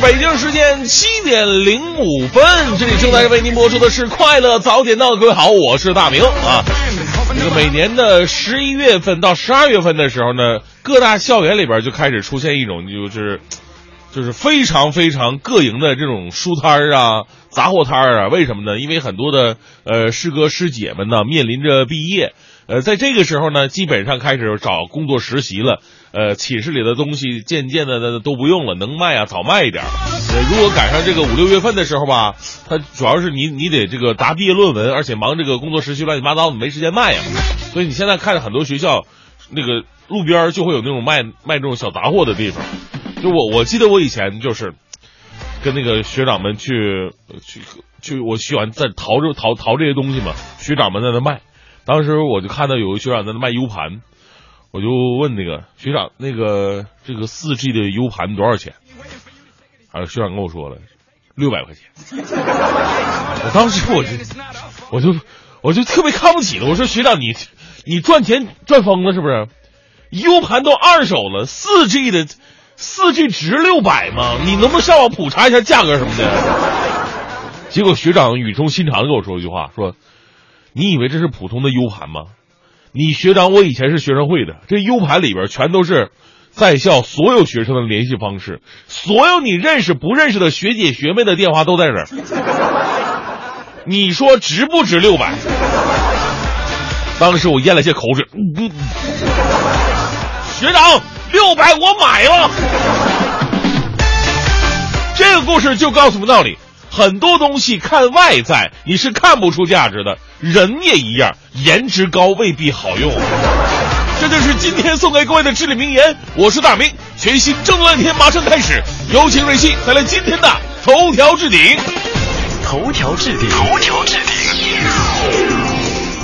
北京时间七点零五分，这里正在为您播出的是《快乐早点到》。各位好，我是大明啊。这个每年的十一月份到十二月份的时候呢，各大校园里边就开始出现一种就是就是非常非常各营的这种书摊啊、杂货摊啊。为什么呢？因为很多的呃师哥师姐们呢面临着毕业，呃，在这个时候呢，基本上开始找工作实习了。呃，寝室里的东西渐渐的都不用了，能卖啊，早卖一点。呃，如果赶上这个五六月份的时候吧，它主要是你你得这个答毕业论文，而且忙这个工作实习乱七八糟的，没时间卖呀。所以你现在看着很多学校，那个路边就会有那种卖卖这种小杂货的地方。就我我记得我以前就是跟那个学长们去去去，我喜欢在淘着淘淘这些东西嘛，学长们在那卖。当时我就看到有个学长在那卖 U 盘。我就问那个学长，那个这个四 G 的 U 盘多少钱？啊，学长跟我说了，六百块钱。我当时我就我就我就特别看不起了，我说学长你你赚钱赚疯了是不是？U 盘都二手了，四 G 的四 G 值六百吗？你能不能上网普查一下价格什么的？结果学长语重心长的跟我说一句话，说你以为这是普通的 U 盘吗？你学长，我以前是学生会的，这 U 盘里边全都是在校所有学生的联系方式，所有你认识不认识的学姐学妹的电话都在这儿。你说值不值六百？当时我咽了些口水。嗯嗯学长，六百我买了。这个故事就告诉我们道理。很多东西看外在，你是看不出价值的。人也一样，颜值高未必好用。这就是今天送给各位的至理名言。我是大明，全新正乱天马上开始，有请瑞希带来今天的头条置顶。头条置顶，头条置顶。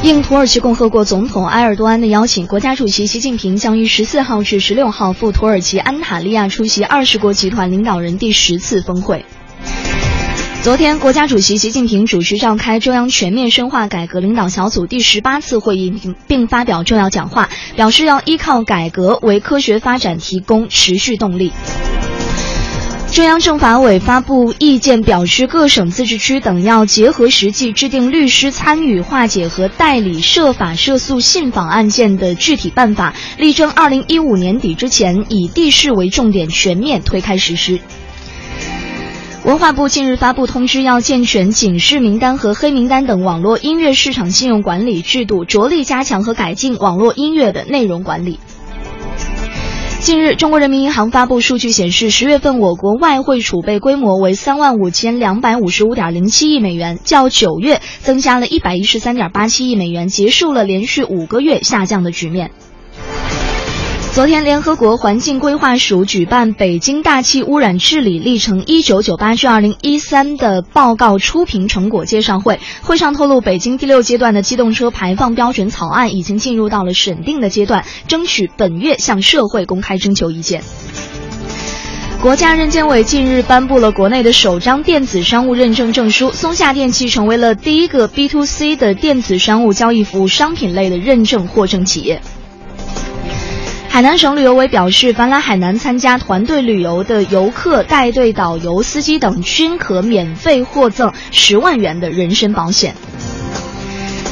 应土耳其共和国总统埃尔多安的邀请，国家主席习近平将于十四号至十六号赴土耳其安塔利亚出席二十国集团领导人第十次峰会。昨天，国家主席习近平主持召开中央全面深化改革领导小组第十八次会议，并发表重要讲话，表示要依靠改革为科学发展提供持续动力。中央政法委发布意见，表示各省、自治区等要结合实际，制定律师参与化解和代理涉法涉诉信访案件的具体办法，力争二零一五年底之前以地市为重点，全面推开实施。文化部近日发布通知，要健全警示名单和黑名单等网络音乐市场信用管理制度，着力加强和改进网络音乐的内容管理。近日，中国人民银行发布数据显示，十月份我国外汇储备规模为三万五千两百五十五点零七亿美元，较九月增加了一百一十三点八七亿美元，结束了连续五个月下降的局面。昨天，联合国环境规划署举办北京大气污染治理历程（一九九八至二零一三）的报告初评成果介绍会。会上透露，北京第六阶段的机动车排放标准草案已经进入到了审定的阶段，争取本月向社会公开征求意见。国家认监委近日颁布了国内的首张电子商务认证证书，松下电器成为了第一个 B to C 的电子商务交易服务商品类的认证获证企业。海南省旅游委表示，凡来海南参加团队旅游的游客、带队导游、司机等，均可免费获赠十万元的人身保险。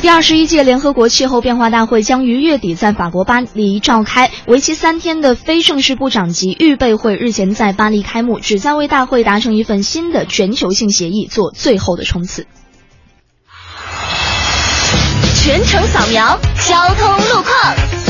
第二十一届联合国气候变化大会将于月底在法国巴黎召开，为期三天的非正式部长级预备会日前在巴黎开幕，旨在为大会达成一份新的全球性协议做最后的冲刺。全程扫描交通路况。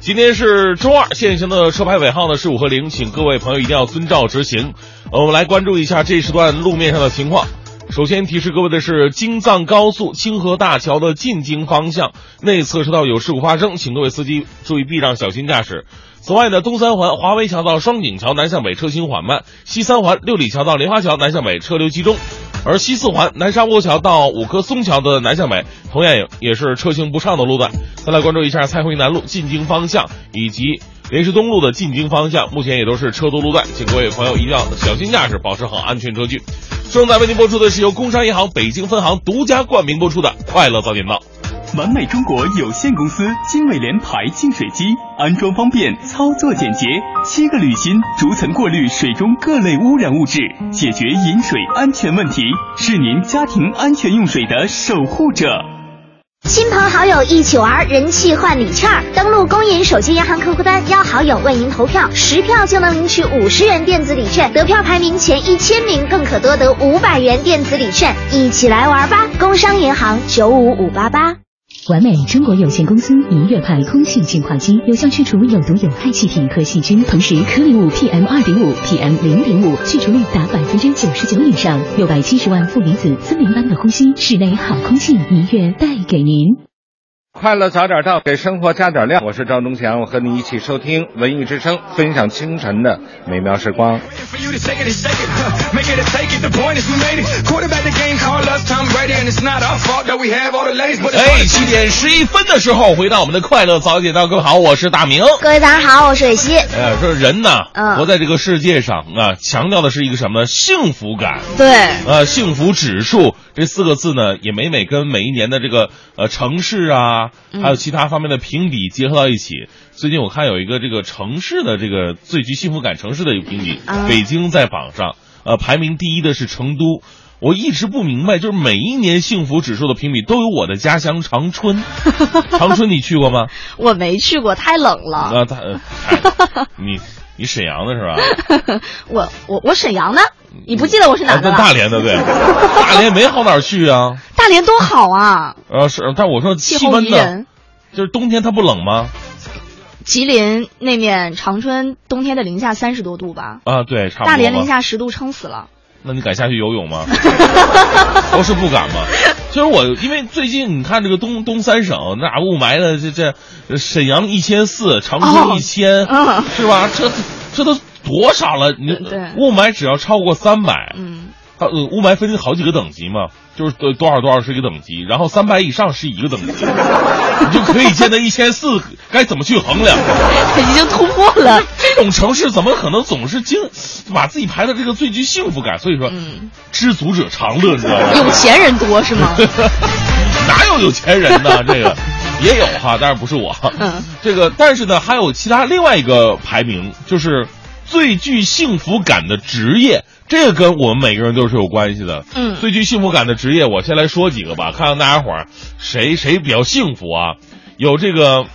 今天是周二，现行的车牌尾号呢是五和零，请各位朋友一定要遵照执行。我们来关注一下这时段路面上的情况。首先提示各位的是，京藏高速清河大桥的进京方向内侧车道有事故发生，请各位司机注意避让，小心驾驶。此外呢，东三环华威桥到双井桥南向北车行缓慢，西三环六里桥到莲花桥南向北车流集中，而西四环南沙窝桥到五棵松桥的南向北同样也也是车行不畅的路段。再来关注一下蔡辉南路进京方向以及莲石东路的进京方向，目前也都是车多路段，请各位朋友一定要小心驾驶，保持好安全车距。正在为您播出的是由工商银行北京分行独家冠名播出的《快乐早点到》。完美中国有限公司金美联排净水机，安装方便，操作简洁，七个滤芯逐层过滤水中各类污染物质，解决饮水安全问题，是您家庭安全用水的守护者。亲朋好友一起玩，人气换礼券。登录公银手机银行客户端，邀好友为您投票，十票就能领取五十元电子礼券，得票排名前一千名更可多得五百元电子礼券。一起来玩吧！工商银行九五五八八。完美中国有限公司一月牌空气净化机，有效去除有毒有害气体和细菌，同时颗粒物 PM 二点五、PM 零点五去除率达百分之九十九以上，六百七十万负离子森林般的呼吸，室内好空气一月带给您。快乐早点到，给生活加点料。我是赵忠祥，我和你一起收听文艺之声，分享清晨的美妙时光。哎，七点十一分的时候，回到我们的快乐早点到，各位好，我是大明。各位早上好，我是蕊希。哎呀，说人呢，嗯活在这个世界上啊，强调的是一个什么呢？幸福感。对，呃，幸福指数这四个字呢，也每每跟每一年的这个呃城市啊，嗯还有其他方面的评比结合到一起。最近我看有一个这个城市的这个最具幸福感城市的一个评比，啊北京在榜上，呃，排名第一的是成都。我一直不明白，就是每一年幸福指数的评比都有我的家乡长春。长春你去过吗？我没去过，太冷了。啊，他，你你沈阳的是吧？我我我沈阳的，你不记得我是哪啊，的啊？大连的对，大连没好哪儿去啊。大连多好啊！呃，是，但我说气温呢宜人，就是冬天它不冷吗？吉林那面长春冬天的零下三十多度吧，啊，对，差不多。大连零，下十度，撑死了。那你敢下去游泳吗？都是不敢吗。其实我因为最近你看这个东东三省那雾霾的，这这呃沈阳一千四，长春哦一千、嗯是吧？这这都多少了？你雾霾只要超过三百，嗯，它呃雾霾分好几个等级嘛，就是多多少多少是一个等级，然后三百以上是一个等级，你就可以见到一千四该怎么去衡量。已经突破了。这种城市怎么可能总是经把自己排到这个最具幸福感？所以说，嗯知足者常乐，你知道吗？有钱人多是吗？哪有有钱人呢？这个也有哈，当然不是我。嗯，这个但是呢，还有其他另外一个排名，就是最具幸福感的职业，这个跟我们每个人都是有关系的。嗯最具幸福感的职业，我先来说几个吧，看看大家伙儿谁谁比较幸福啊？有这个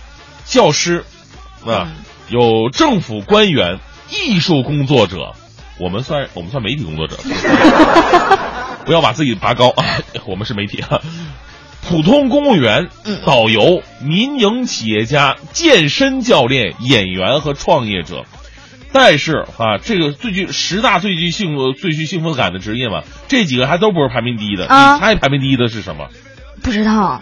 教师啊，嗯有政府官员、艺术工作者，我们算我们算媒体工作者，不要把自己拔高啊，我们是媒体啊。普通公务员、嗯导游、民营企业家、健身教练、演员和创业者。但是啊，这个最具十大最具幸福、最具幸福感的职业嘛，这几个还都不是排名第一的。啊你猜排名第一的是什么？不知道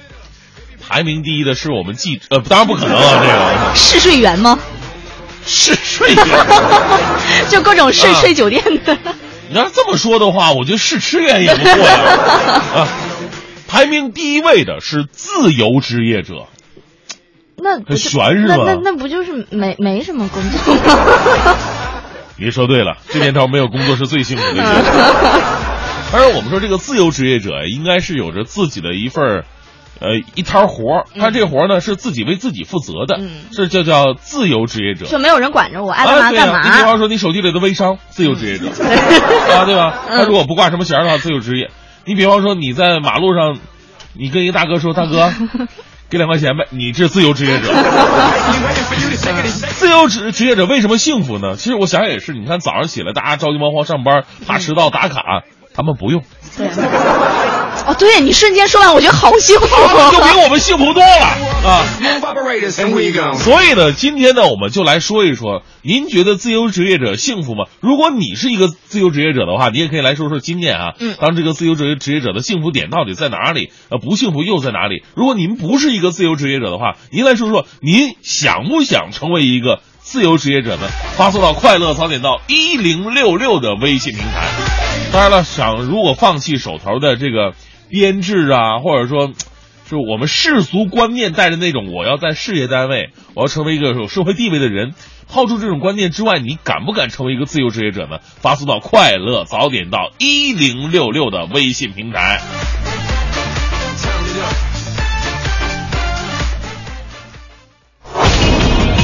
排名第一的是我们记呃，当然不可能啊，这个试睡员吗？试睡员。就各种睡啊睡酒店的。你要这么说的话，我觉得试吃员也不错呀。啊，排名第一位的是自由职业者，很那很悬是吧那那那不就是没没什么工作吗？你说对了，这年头没有工作是最幸福的一件事。当然，我们说这个自由职业者应该是有着自己的一份儿，呃，一摊活儿。他这个活儿呢是自己为自己负责的，嗯是就叫自由职业者。就没有人管着我，爱干嘛干嘛。你比方说，你手机里的微商，自由职业者，啊，对吧？嗯他如果不挂什么弦的话，自由职业。你比方说，你在马路上，你跟一个大哥说：“大哥，给两块钱呗。”你这自由职业者。自由职职业者为什么幸福呢？其实我想想也是，你看早上起来大家着急忙慌上班，怕迟到打卡，他们不用。对，哦，对你瞬间说完，我觉得好幸福。就比我们幸福多了啊！所以呢，今天呢，我们就来说一说，您觉得自由职业者幸福吗？如果你是一个自由职业者的话，你也可以来说说经验啊。嗯，当这个自由职业职业者的幸福点到底在哪里？呃，不幸福又在哪里？如果您不是一个自由职业者的话，您来说说，您想不想成为一个自由职业者呢？发送到快乐早点到一零六六的微信平台。当然了，想如果放弃手头的这个编制啊，或者说。是我们世俗观念带着那种我要在事业单位，我要成为一个有社会地位的人，抛出这种观念之外，你敢不敢成为一个自由职业者呢？发送到快乐早点到一零六六的微信平台。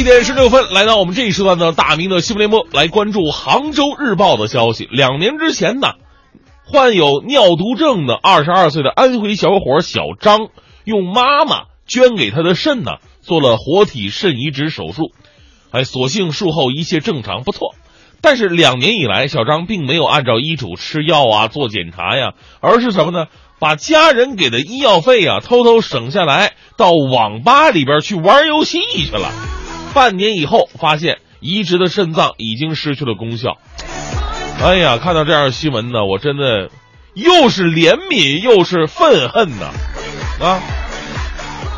七点十六分，来到我们这一时段的大明的新闻联播，来关注杭州日报的消息。两年之前呢，患有尿毒症的二十二岁的安徽小伙小张，用妈妈捐给他的肾呢，做了活体肾移植手术。哎，所幸术后一切正常，不错。但是两年以来，小张并没有按照医嘱吃药啊、做检查呀，而是什么呢？把家人给的医药费啊，偷偷省下来，到网吧里边去玩游戏去了。半年以后，发现移植的肾脏已经失去了功效。哎呀，看到这样的新闻呢，我真的又是怜悯又是愤恨呐！啊，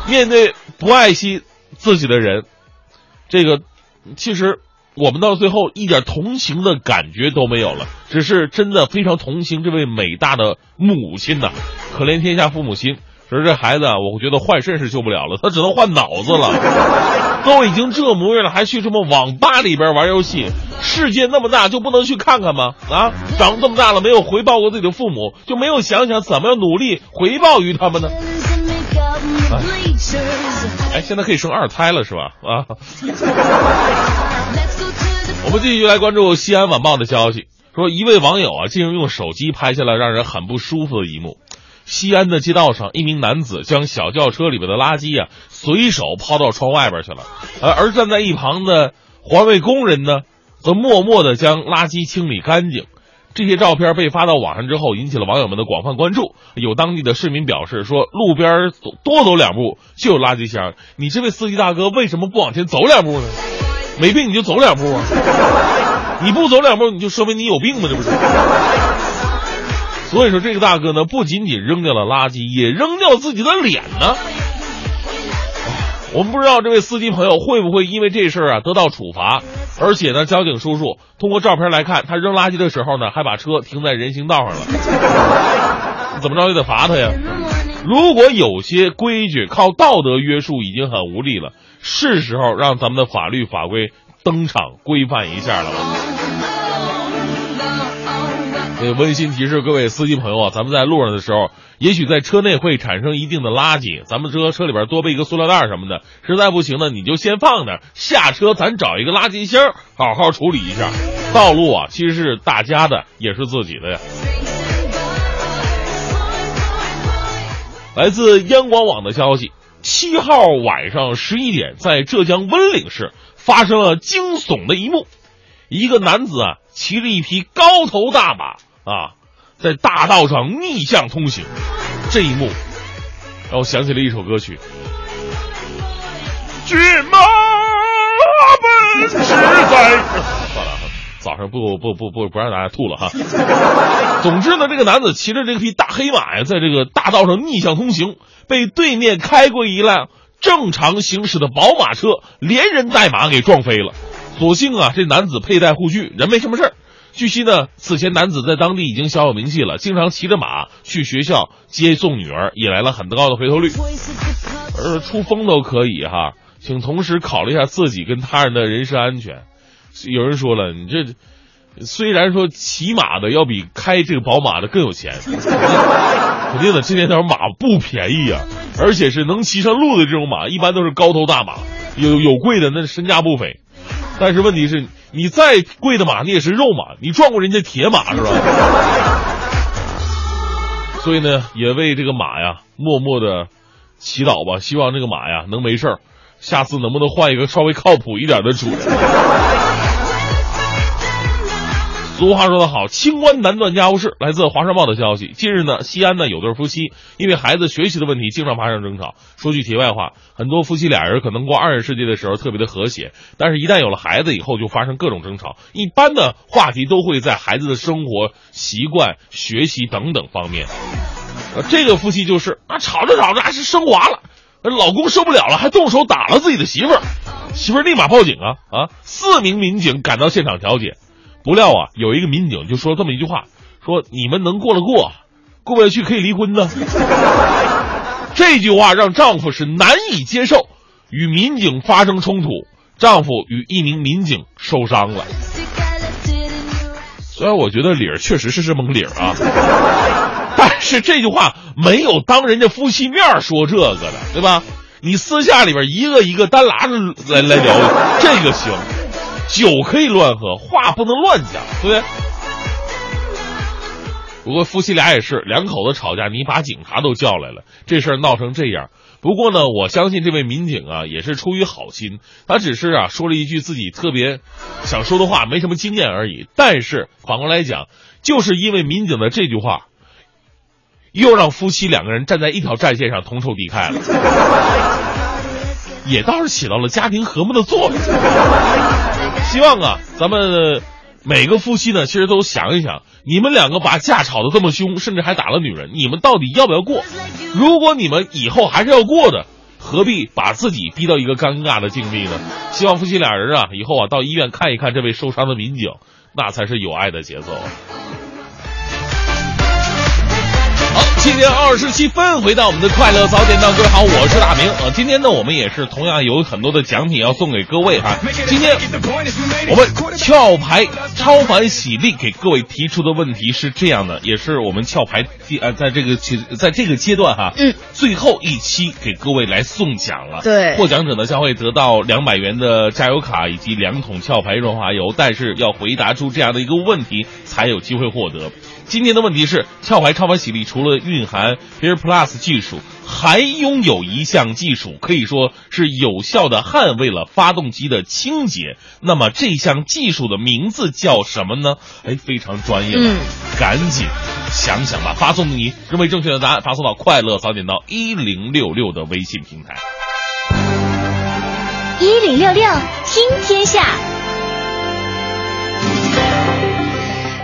面对不爱惜自己的人，这个其实我们到最后一点同情的感觉都没有了，只是真的非常同情这位伟大的母亲呐！可怜天下父母心。说这孩子啊，我觉得换肾是救不了了，他只能换脑子了。都已经这模样了，还去什么网吧里边玩游戏？世界那么大，就不能去看看吗？啊，长这么大了没有回报过自己的父母，就没有想想怎么样努力回报于他们呢？哎，现在可以生二胎了是吧？啊，我们继续来关注西安晚报的消息，说一位网友啊，竟然用手机拍下了让人很不舒服的一幕。西安的街道上，一名男子将小轿车里边的垃圾啊随手抛到窗外边去了，而而站在一旁的环卫工人呢，则默默的将垃圾清理干净。这些照片被发到网上之后，引起了网友们的广泛关注。有当地的市民表示说：“路边多走两步就有垃圾箱，你这位司机大哥为什么不往前走两步呢？没病你就走两步啊！你不走两步，你就说明你有病吗？这不是？”所以说，这个大哥呢，不仅仅扔掉了垃圾，也扔掉自己的脸呢。我们不知道这位司机朋友会不会因为这事儿啊得到处罚，而且呢，交警叔叔通过照片来看，他扔垃圾的时候呢，还把车停在人行道上了，怎么着也得罚他呀。如果有些规矩靠道德约束已经很无力了，是时候让咱们的法律法规登场规范一下了温馨提示各位司机朋友啊，咱们在路上的时候，也许在车内会产生一定的垃圾，咱们车车里边多备一个塑料袋什么的，实在不行呢，你就先放那，下车咱找一个垃圾箱，好好处理一下。道路啊，其实是大家的，也是自己的呀。来自央广网的消息，七号晚上十一点，在浙江温岭市发生了惊悚的一幕，一个男子啊，骑着一匹高头大马。啊，在大道上逆向通行，这一幕让我想起了一首歌曲：骏马奔驰在。算了，早上不不不不不让大家吐了哈。总之呢，这个男子骑着这匹大黑马呀，在这个大道上逆向通行，被对面开过一辆正常行驶的宝马车连人带马给撞飞了。所幸啊，这男子佩戴护具，人没什么事儿。据悉呢，此前男子在当地已经小有名气了，经常骑着马去学校接送女儿，引来了很高的回头率。而出风都可以哈，请同时考虑一下自己跟他人的人身安全。有人说了，你这虽然说骑马的要比开这个宝马的更有钱，肯定的，这两条马不便宜啊，而且是能骑上路的这种马，一般都是高头大马，有有贵的那身价不菲。但是问题是，你再贵的马，你也是肉马，你撞过人家铁马 是吧？所以呢，也为这个马呀默默的祈祷吧，希望这个马呀能没事儿，下次能不能换一个稍微靠谱一点的主人？俗话说得好，清官难断家务事。来自《华商报》的消息，近日呢，西安呢有对夫妻因为孩子学习的问题经常发生争吵。说句题外话，很多夫妻俩人可能过二人世界的时候特别的和谐，但是一旦有了孩子以后就发生各种争吵。一般的话题都会在孩子的生活习惯、学习等等方面。呃，这个夫妻就是啊，吵着吵着还是升华了，老公受不了了，还动手打了自己的媳妇儿，媳妇儿立马报警啊啊！四名民警赶到现场调解。不料啊，有一个民警就说这么一句话：“说你们能过了过，过不下去可以离婚呢。”这句话让丈夫是难以接受，与民警发生冲突，丈夫与一名民警受伤了。虽然我觉得理儿确实是这么个理儿啊，但是这句话没有当人家夫妻面说这个的，对吧？你私下里边一个一个单拉着来来聊，这个行。酒可以乱喝，话不能乱讲，对不对？不过夫妻俩也是两口子吵架，你把警察都叫来了，这事儿闹成这样。不过呢，我相信这位民警啊，也是出于好心，他只是啊说了一句自己特别想说的话，没什么经验而已。但是反过来讲，就是因为民警的这句话，又让夫妻两个人站在一条战线上，同仇敌忾了。也倒是起到了家庭和睦的作用。希望啊，咱们每个夫妻呢，其实都想一想，你们两个把架吵得这么凶，甚至还打了女人，你们到底要不要过？如果你们以后还是要过的，何必把自己逼到一个尴尬的境地呢？希望夫妻俩人啊，以后啊，到医院看一看这位受伤的民警，那才是有爱的节奏。七点二十七分，回到我们的快乐早点到，各位好，我是大明。呃，今天呢，我们也是同样有很多的奖品要送给各位哈。今天我们壳牌超凡喜力给各位提出的问题是这样的，也是我们壳牌第呃，在这个阶在这个阶段哈，嗯，最后一期给各位来送奖了。对，获奖者呢将会得到两百元的加油卡以及两桶壳牌润滑油，但是要回答出这样的一个问题才有机会获得。今天的问题是，壳牌超凡洗力除了蕴含 Air Plus 技术，还拥有一项技术，可以说是有效的捍卫了发动机的清洁。那么这项技术的名字叫什么呢？哎，非常专业了，赶紧想想吧！发送你认为正确的答案，发送到快乐早点到一零六六的微信平台。一零六六听天下。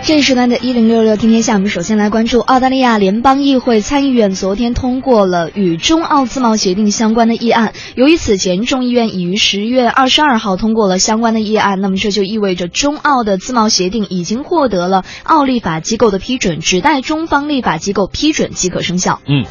这一时段的一零六六天天下，我们首先来关注澳大利亚联邦议会参议院昨天通过了与中澳自贸协定相关的议案。由于此前众议院已于十月二十二号通过了相关的议案，那么这就意味着中澳的自贸协定已经获得了澳立法机构的批准，只待中方立法机构批准即可生效。嗯。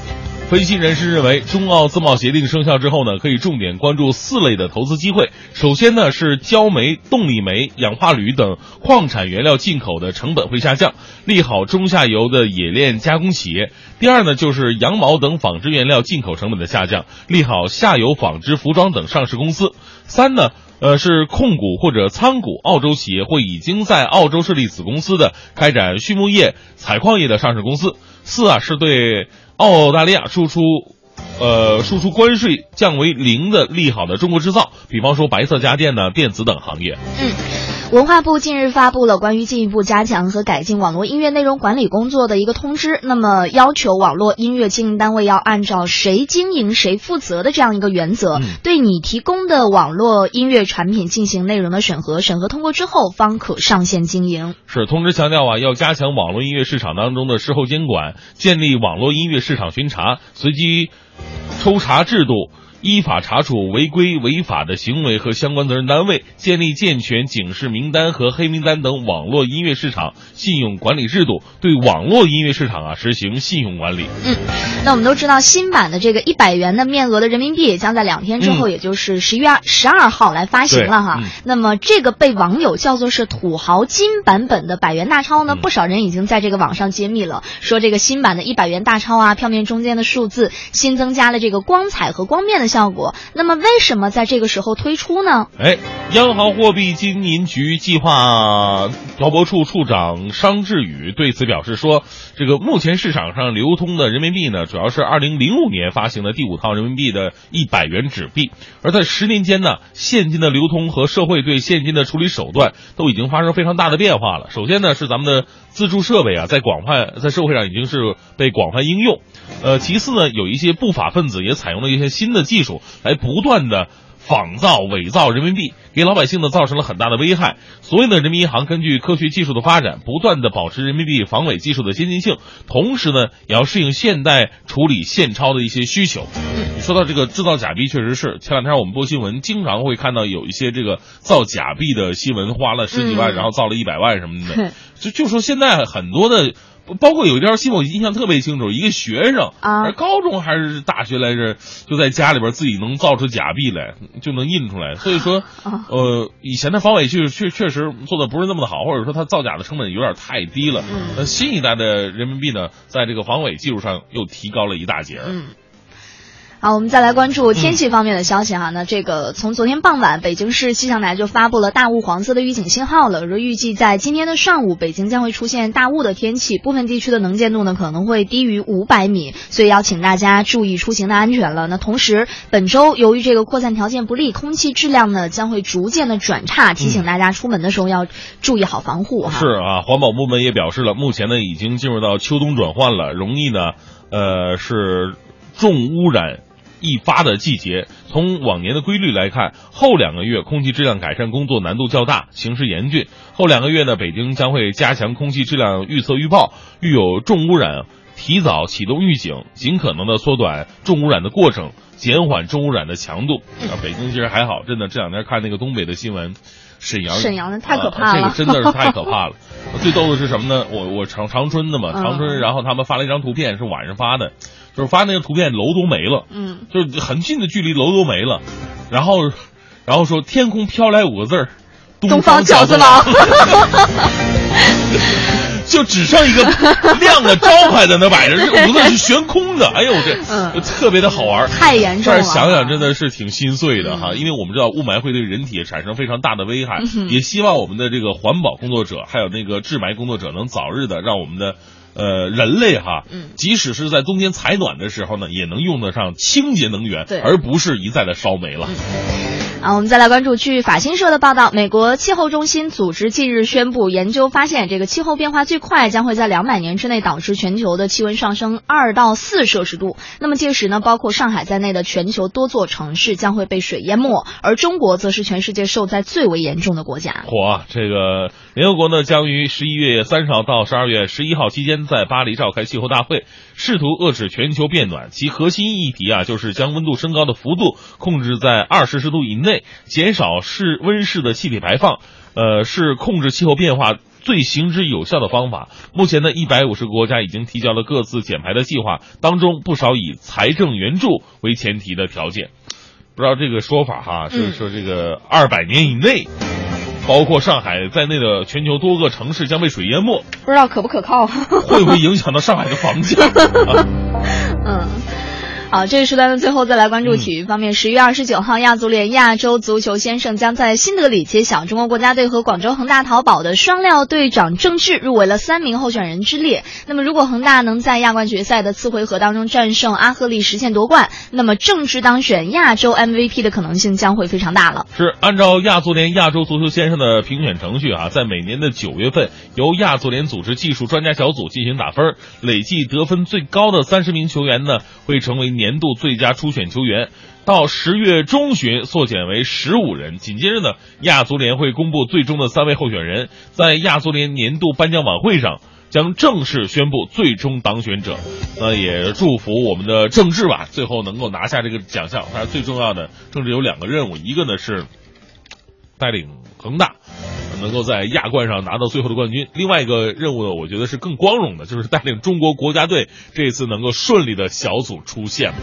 分析人士认为，中澳自贸协定生效之后呢，可以重点关注四类的投资机会。首先呢，是焦煤、动力煤、氧化铝等矿产原料进口的成本会下降，利好中下游的冶炼加工企业。第二呢，就是羊毛等纺织原料进口成本的下降，利好下游纺织、服装等上市公司。三呢，呃，是控股或者参股澳洲企业或已经在澳洲设立子公司的开展畜牧业、采矿业的上市公司。四啊，是对。澳大利亚输出，呃，输出关税降为零的利好的中国制造，比方说白色家电呢、电子等行业。嗯，文化部近日发布了关于进一步加强和改进网络音乐内容管理工作的一个通知，那么要求网络音乐经营单位要按照谁经营谁负责的这样一个原则，对你提供的网络音乐产品进行内容的审核，审核通过之后方可上线经营。是，通知强调啊，要加强网络音乐市场当中的事后监管，建立网络音乐市场巡查、随机抽查制度。依法查处违规违法的行为和相关责任单位，建立健全警示名单和黑名单等网络音乐市场信用管理制度，对网络音乐市场啊实行信用管理。嗯，那我们都知道，新版的这个一百元的面额的人民币将在两天之后，嗯也就是十一月十二号来发行了哈。嗯那么这个被网友叫做是土豪金版本的百元大钞呢，嗯不少人已经在这个网上揭秘了，说这个新版的一百元大钞啊，票面中间的数字新增加了这个光彩和光面的效果。那么为什么在这个时候推出呢？哎，央行货币金银局计划调拨处处长商志宇对此表示说，这个目前市场上流通的人民币呢，主要是二零零五年发行的第五套人民币的一百元纸币，而在十年间呢，现金的流通和社会对现金的处理手段都已经发生非常大的变化了。首先呢，是咱们的自助设备啊，在广泛在社会上已经是被广泛应用，呃，其次呢，有一些不法分子也采用了一些新的技术来不断的。仿造、伪造人民币，给老百姓呢造成了很大的危害。所以呢，人民银行根据科学技术的发展，不断的保持人民币防伪技术的先进性，同时呢，也要适应现代处理现钞的一些需求。你说到这个制造假币，确实是前两天我们播新闻，经常会看到有一些这个造假币的新闻，花了十几万，嗯然后造了一百万什么的。就就说现在很多的。包括有一条新闻，我印象特别清楚，一个学生啊高中还是大学来着，就在家里边自己能造出假币来，就能印出来。所以说，啊呃，以前的防伪确确确实做的不是那么的好，或者说它造假的成本有点太低了。嗯那新一代的人民币呢，在这个防伪技术上又提高了一大截。嗯。好，我们再来关注天气方面的消息哈。那这个从昨天傍晚，北京市气象台就发布了大雾黄色的预警信号了。说预计在今天的上午，北京将会出现大雾的天气，部分地区的能见度呢可能会低于五百米，所以要请大家注意出行的安全了。那同时，本周由于这个扩散条件不利，空气质量呢将会逐渐的转差，提醒大家出门的时候要注意好防护哈。是啊，环保部门也表示了，目前呢已经进入到秋冬转换了，容易呢，呃是重污染。易发的季节，从往年的规律来看，后两个月空气质量改善工作难度较大，形势严峻。后两个月呢，北京将会加强空气质量预测预报，遇有重污染，提早启动预警，尽可能的缩短重污染的过程，减缓重污染的强度。啊，北京其实还好，真的这两天看那个东北的新闻。沈阳，沈阳的太可怕了啊这个真的是太可怕了。最逗的是什么呢？我我长长春的嘛，嗯长春，然后他们发了一张图片，是晚上发的，就是发那个图片，楼都没了，嗯，就是很近的距离，楼都没了，然后，然后说天空飘来五个字儿，东方饺子饺郎。就只剩一个亮的招牌在那摆着，这 五个字是悬空的。哎呦，这、嗯。特别的好玩，太严重了。但是想想真的是挺心碎的哈，嗯。因为我们知道雾霾会对人体产生非常大的危害，嗯也希望我们的这个环保工作者还有那个治霾工作者能早日的让我们的。呃，人类哈，嗯即使是在冬天采暖的时候呢，也能用得上清洁能源，对而不是一再的烧煤了。啊，我们再来关注，据法新社的报道，美国气候中心组织近日宣布，研究发现，这个气候变化最快将会在两百年之内导致全球的气温上升二到四摄氏度。那么届时呢，包括上海在内的全球多座城市将会被水淹没，而中国则是全世界受灾最为严重的国家。火啊！这个联合国呢，将于十一月三十号到十二月十一号期间在巴黎召开气候大会，试图遏制全球变暖。其核心议题啊，就是将温度升高的幅度控制在二摄氏度以内，减少室温室的气体排放。呃，是控制气候变化最行之有效的方法。目前呢，一百五十个国家已经提交了各自减排的计划，当中不少以财政援助为前提的条件。不知道这个说法哈，就是嗯说这个二百年以内。包括上海在内的全球多个城市将被水淹没，不知道可不可靠？会不会影响到上海的房价？啊 嗯。好，这一时段的最后再来关注体育方面。十、月二十九号，亚足联亚洲足球先生将在新德里揭晓，中国国家队和广州恒大淘宝的双料队长郑智入围了三名候选人之列。那么，如果恒大能在亚冠决赛的次回合当中战胜阿赫利，实现夺冠，那么郑智当选亚洲 MVP 的可能性将会非常大了。是按照亚足联亚洲足球先生的评选程序啊，在每年的九月份，由亚足联组织技术专家小组进行打分，累计得分最高的三十名球员呢，会成为年度最佳初选球员。到十月中旬缩减为十五人。紧接着呢，亚足联会公布最终的三位候选人，在亚足联年度颁奖晚会上。将正式宣布最终当选者。那也祝福我们的郑智吧，最后能够拿下这个奖项。但是最重要的，郑智有两个任务，一个呢是带领恒大能够在亚冠上拿到最后的冠军，另外一个任务呢，我觉得是更光荣的，就是带领中国国家队这一次能够顺利的小组出线吧。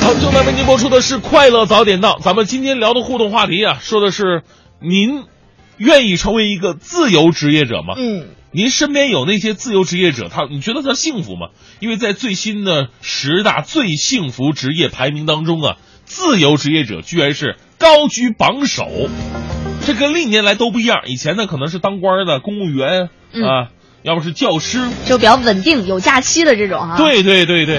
好，正在为您播出的是《快乐早点到》，咱们今天聊的互动话题啊，说的是您愿意成为一个自由职业者吗？嗯，您身边有那些自由职业者，他你觉得他幸福吗？因为在最新的十大最幸福职业排名当中啊，自由职业者居然是高居榜首，这跟历年来都不一样。以前呢，可能是当官的公务员嗯啊，要不是教师，就比较稳定、有假期的这种哈。，对对对对，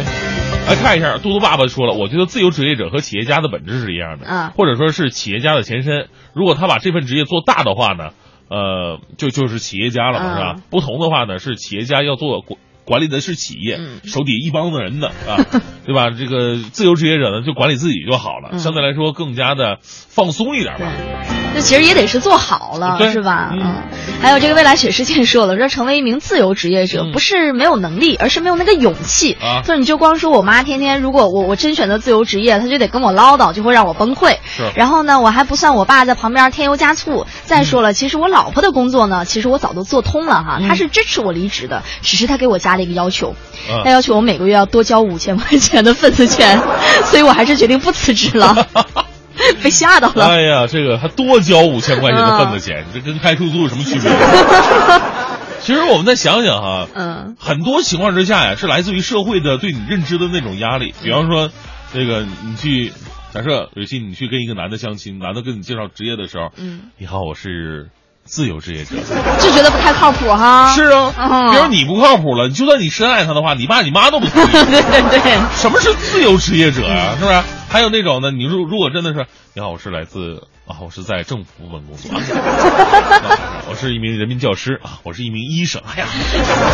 来看一下，嘟嘟爸爸说了，我觉得自由职业者和企业家的本质是一样的，啊或者说是企业家的前身。如果他把这份职业做大的话呢，呃，就就是企业家了是吧？不同的话呢，是企业家要做管管理的是企业，嗯手底一帮子人的 啊，对吧？这个自由职业者呢，就管理自己就好了，嗯相对来说更加的放松一点吧。这其实也得是做好了，是吧？嗯嗯。还有这个未来雪世界说了，说成为一名自由职业者，嗯不是没有能力，而是没有那个勇气。啊说你就光说我妈天天，如果我我真选择自由职业，她就得跟我唠叨，就会让我崩溃。是然后呢，我还不算我爸在旁边添油加醋。再说了，其实我老婆的工作呢，其实我早都做通了哈，她是支持我离职的，只是她给我加了一个要求，嗯她要求我每个月要多交五千块钱的份子钱，所以我还是决定不辞职了。被吓到了。哎呀，这个还多交五千块钱的份子钱，这跟开出租有什么区别？其实我们再想想哈，嗯很多情况之下呀，是来自于社会的对你认知的那种压力。比方说，这个你去，假设有一期你去跟一个男的相亲，男的跟你介绍职业的时候，嗯，你好，我是自由职业者。就觉得不太靠谱哈。是啊，嗯比如你不靠谱了，就算你深爱他的话，你爸你妈都不同意。对 对对，什么是自由职业者呀、嗯是不是？还有那种呢，你如如果真的是，你好，我是来自啊，我是在政府部门工作，啊 我是一名人民教师啊，我是一名医生。哎呀，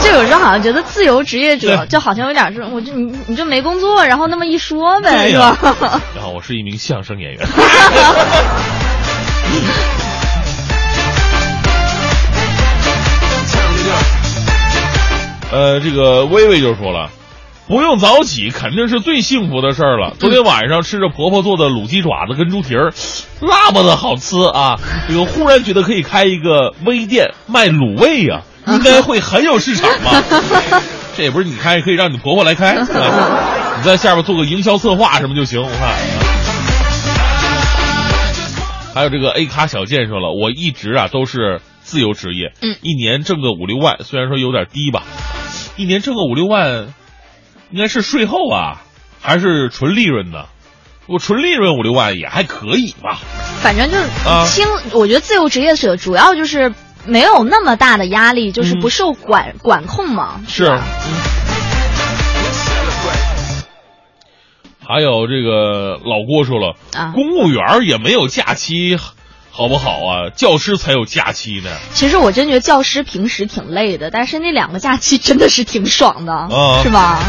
就有时候好像觉得自由职业者就好像有点是，我就你你就没工作，然后那么一说呗，是吧？然后我是一名相声演员。呃，这个微微就说了，不用早起肯定是最幸福的事儿了。昨天晚上吃着婆婆做的卤鸡爪子跟猪蹄儿，那么的好吃啊！这个忽然觉得可以开一个微店卖卤味呀、应该会很有市场吧？这也不是你开，可以让你婆婆来开，啊你在下边做个营销策划什么就行，我看。还有这个 A 卡小健说了，我一直啊都是自由职业，嗯一年挣个五六万，虽然说有点低吧，一年挣个五六万，应该是税后啊，还是纯利润呢？我纯利润五六万也还可以吧。反正就是啊，我觉得自由职业者主要就是没有那么大的压力，就是嗯不受管、管控嘛。是，吧嗯。还有这个老郭说了，啊公务员也没有假期，好不好啊？教师才有假期呢。其实我真觉得教师平时挺累的，但是那两个假期真的是挺爽的，啊是吧？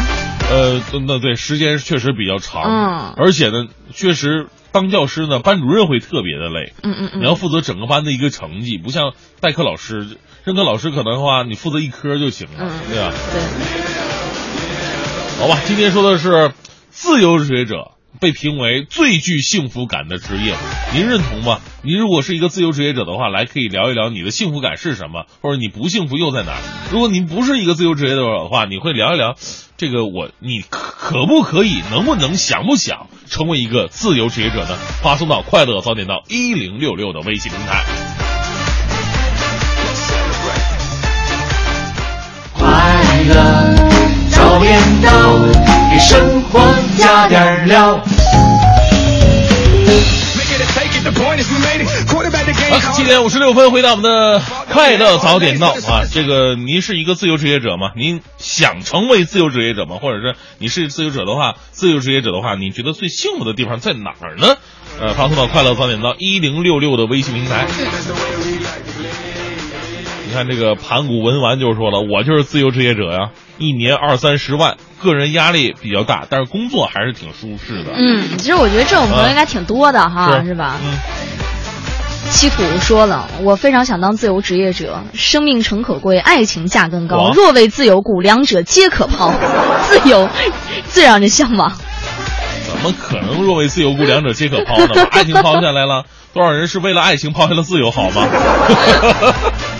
呃，那对，时间确实比较长，嗯而且呢，确实当教师呢，班主任会特别的累，嗯嗯嗯你要负责整个班的一个成绩，不像代课老师，任课老师可能的话，你负责一科就行了，嗯对吧？对，好吧，今天说的是自由职业者被评为最具幸福感的职业，您认同吗？您如果是一个自由职业者的话，来可以聊一聊你的幸福感是什么，或者你不幸福又在哪？如果您不是一个自由职业者的话，你会聊一聊这个我你可可不可以，能不能，想不想成为一个自由职业者呢？发送到快乐早点到一零六六的微信平台。快乐早点到，给生活加点料。好，七点五十六分，回到我们的快乐早点到啊！这个您是一个自由职业者吗？您想成为自由职业者吗？或者是你是自由者的话，自由职业者的话，你觉得最幸福的地方在哪儿呢？呃，发送到快乐早点到一零六六的微信平台。你看这个盘古文玩就说了，我就是自由职业者呀，一年二三十万，个人压力比较大，但是工作还是挺舒适的。嗯，其实我觉得这种朋友应该挺多的哈，是是吧？嗯。七土说了，我非常想当自由职业者，生命诚可贵，爱情价更高。若为自由故，两者皆可抛。自由最让人向往。怎么可能若为自由故，两者皆可抛呢？把爱情抛下来了，多少人是为了爱情抛下了自由，好吗？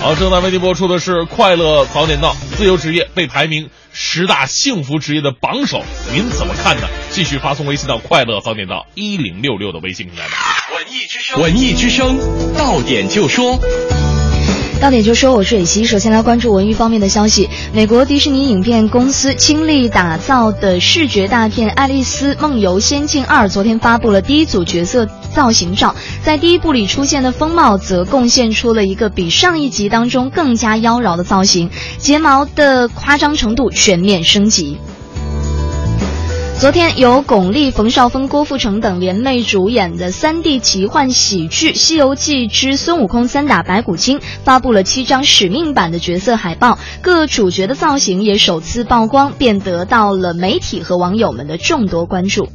好，正在为您播出的是《快乐早点到》，自由职业被排名十大幸福职业的榜首，您怎么看呢？继续发送微信到“快乐早点到”一零六六的微信平台吧。文艺之声，文艺之声，到点就说。到点就说，我是蕊希。首先来关注文娱方面的消息。美国迪士尼影片公司倾力打造的视觉大片《爱丽丝梦游仙境二》昨天发布了第一组角色造型照，在第一部里出现的风貌则贡献出了一个比上一集当中更加妖娆的造型，睫毛的夸张程度全面升级。昨天，由巩俐、冯绍峰、郭富城等联袂主演的 3D 奇幻喜剧《西游记之孙悟空三打白骨精》发布了七张使命版的角色海报，各主角的造型也首次曝光，便得到了媒体和网友们的众多关注。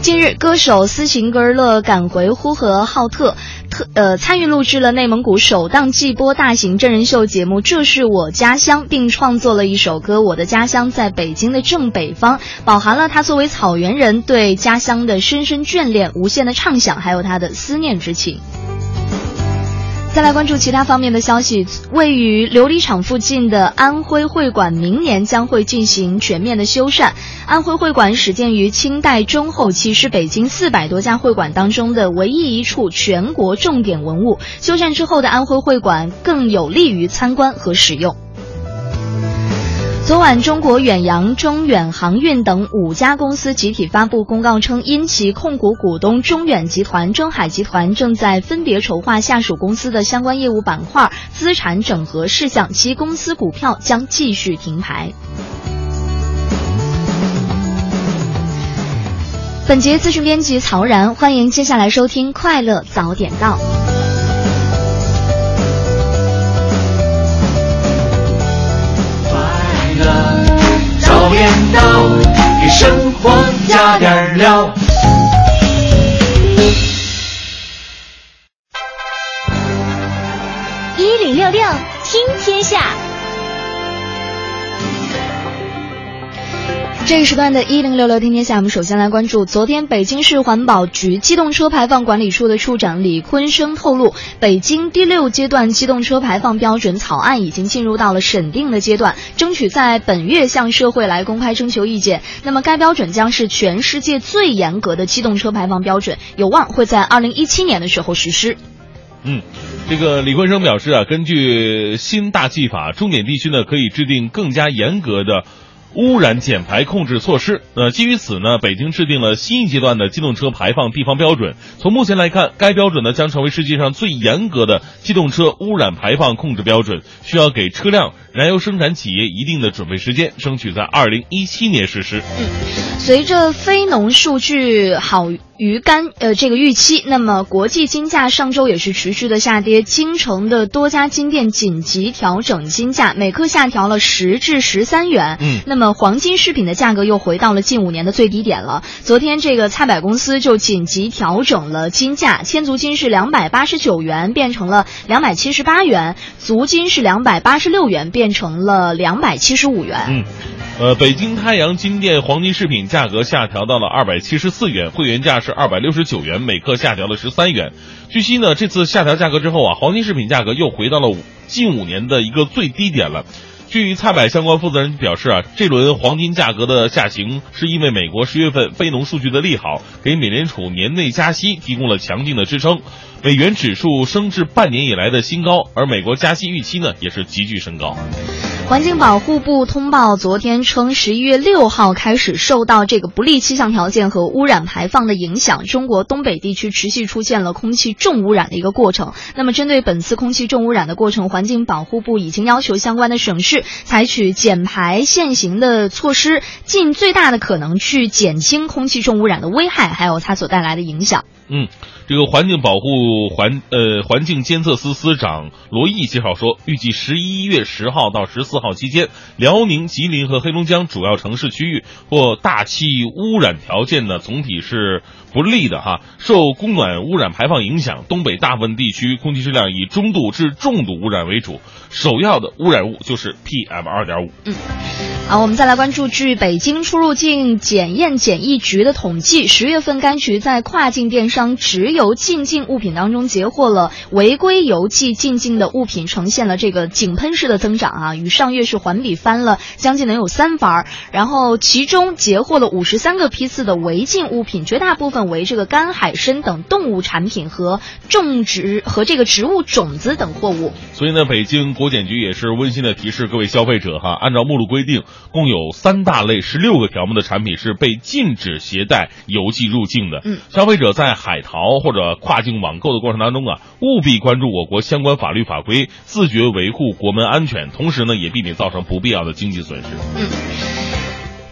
近日，歌手斯琴格勒赶回呼和浩特，特呃参与录制了内蒙古首档季播大型真人秀节目《这是我家乡》，并创作了一首歌《我的家乡在北京的正北方》，饱含了他作为草原人对家乡的深深眷恋、无限的畅想，还有他的思念之情。再来关注其他方面的消息，位于琉璃厂附近的安徽会馆明年将会进行全面的修缮。安徽会馆始建于清代中后期，是北京四百多家会馆当中的唯一一处全国重点文物。修缮之后的安徽会馆更有利于参观和使用。昨晚，中国远洋、中远航运等五家公司集体发布公告称，因其控股股东中远集团、中海集团正在分别筹划下属公司的相关业务板块、资产整合事项，其公司股票将继续停牌。本节资讯编辑曹然，欢迎接下来收听《快乐早点到》。点到，给生活加点料。一零六六听天下，这个时段的“一零六六听天下”，我们首先来关注，昨天北京市环保局机动车排放管理处的处长李坤生透露，北京第六阶段机动车排放标准草案已经进入到了审定的阶段，争取在本月向社会来公开征求意见。那么，该标准将是全世界最严格的机动车排放标准，有望会在二零一七年的时候实施。嗯，这个李坤生表示啊，根据新大气法，重点地区呢可以制定更加严格的污染减排控制措施。呃，基于此呢，北京制定了新一阶段的机动车排放地方标准。从目前来看，该标准呢将成为世界上最严格的机动车污染排放控制标准，需要给车辆、燃油生产企业一定的准备时间，争取在二零一七年实施。嗯随着非农数据好于干呃这个预期，那么国际金价上周也是持续的下跌，京城的多家金店紧急调整金价，每克下调了十至十三元。嗯，那么黄金饰品的价格又回到了近五年的最低点了。昨天这个菜百公司就紧急调整了金价，千足金是两百八十九元变成了两百七十八元，足金是两百八十六元变成了两百七十五元。嗯。呃，北京太阳金店黄金饰品价格下调到了二百七十四元，会员价是二百六十九元，每克下调了十三元。据悉呢，这次下调价格之后啊，黄金饰品价格又回到了近五年的一个最低点了。据蔡百相关负责人表示啊，这轮黄金价格的下行是因为美国十月份非农数据的利好，给美联储年内加息提供了强劲的支撑，美元指数升至半年以来的新高，而美国加息预期呢也是急剧升高。环境保护部通报，昨天称，十一月六号开始受到这个不利气象条件和污染排放的影响，中国东北地区持续出现了空气重污染的一个过程。那么，针对本次空气重污染的过程，环境保护部已经要求相关的省市采取减排限行的措施，尽最大的可能去减轻空气重污染的危害，还有它所带来的影响。嗯，这个环境保护环呃环境监测司司长罗毅介绍说，预计十一月十号到十四号期间，辽宁、吉林和黑龙江主要城市区域或大气污染条件呢总体是不利的哈。受供暖污染排放影响，东北大部分地区空气质量以中度至重度污染为主，首要的污染物就是 PM 二点五。嗯。好，我们再来关注，据北京出入境检验检疫局的统计，十月份该局在跨境电商直邮进境物品当中截获了违规邮寄进境的物品，呈现了这个井喷式的增长啊，与上月是环比翻了将近能有三番儿。然后其中截获了五十三个批次的违禁物品，绝大部分为这个干海参等动物产品和种植和这个植物种子等货物。所以呢，北京国检局也是温馨的提示各位消费者哈，按照目录规定。共有三大类十六个条目的产品是被禁止携带邮寄入境的。嗯，消费者在海淘或者跨境网购的过程当中啊，务必关注我国相关法律法规，自觉维护国门安全，同时呢，也避免造成不必要的经济损失。嗯。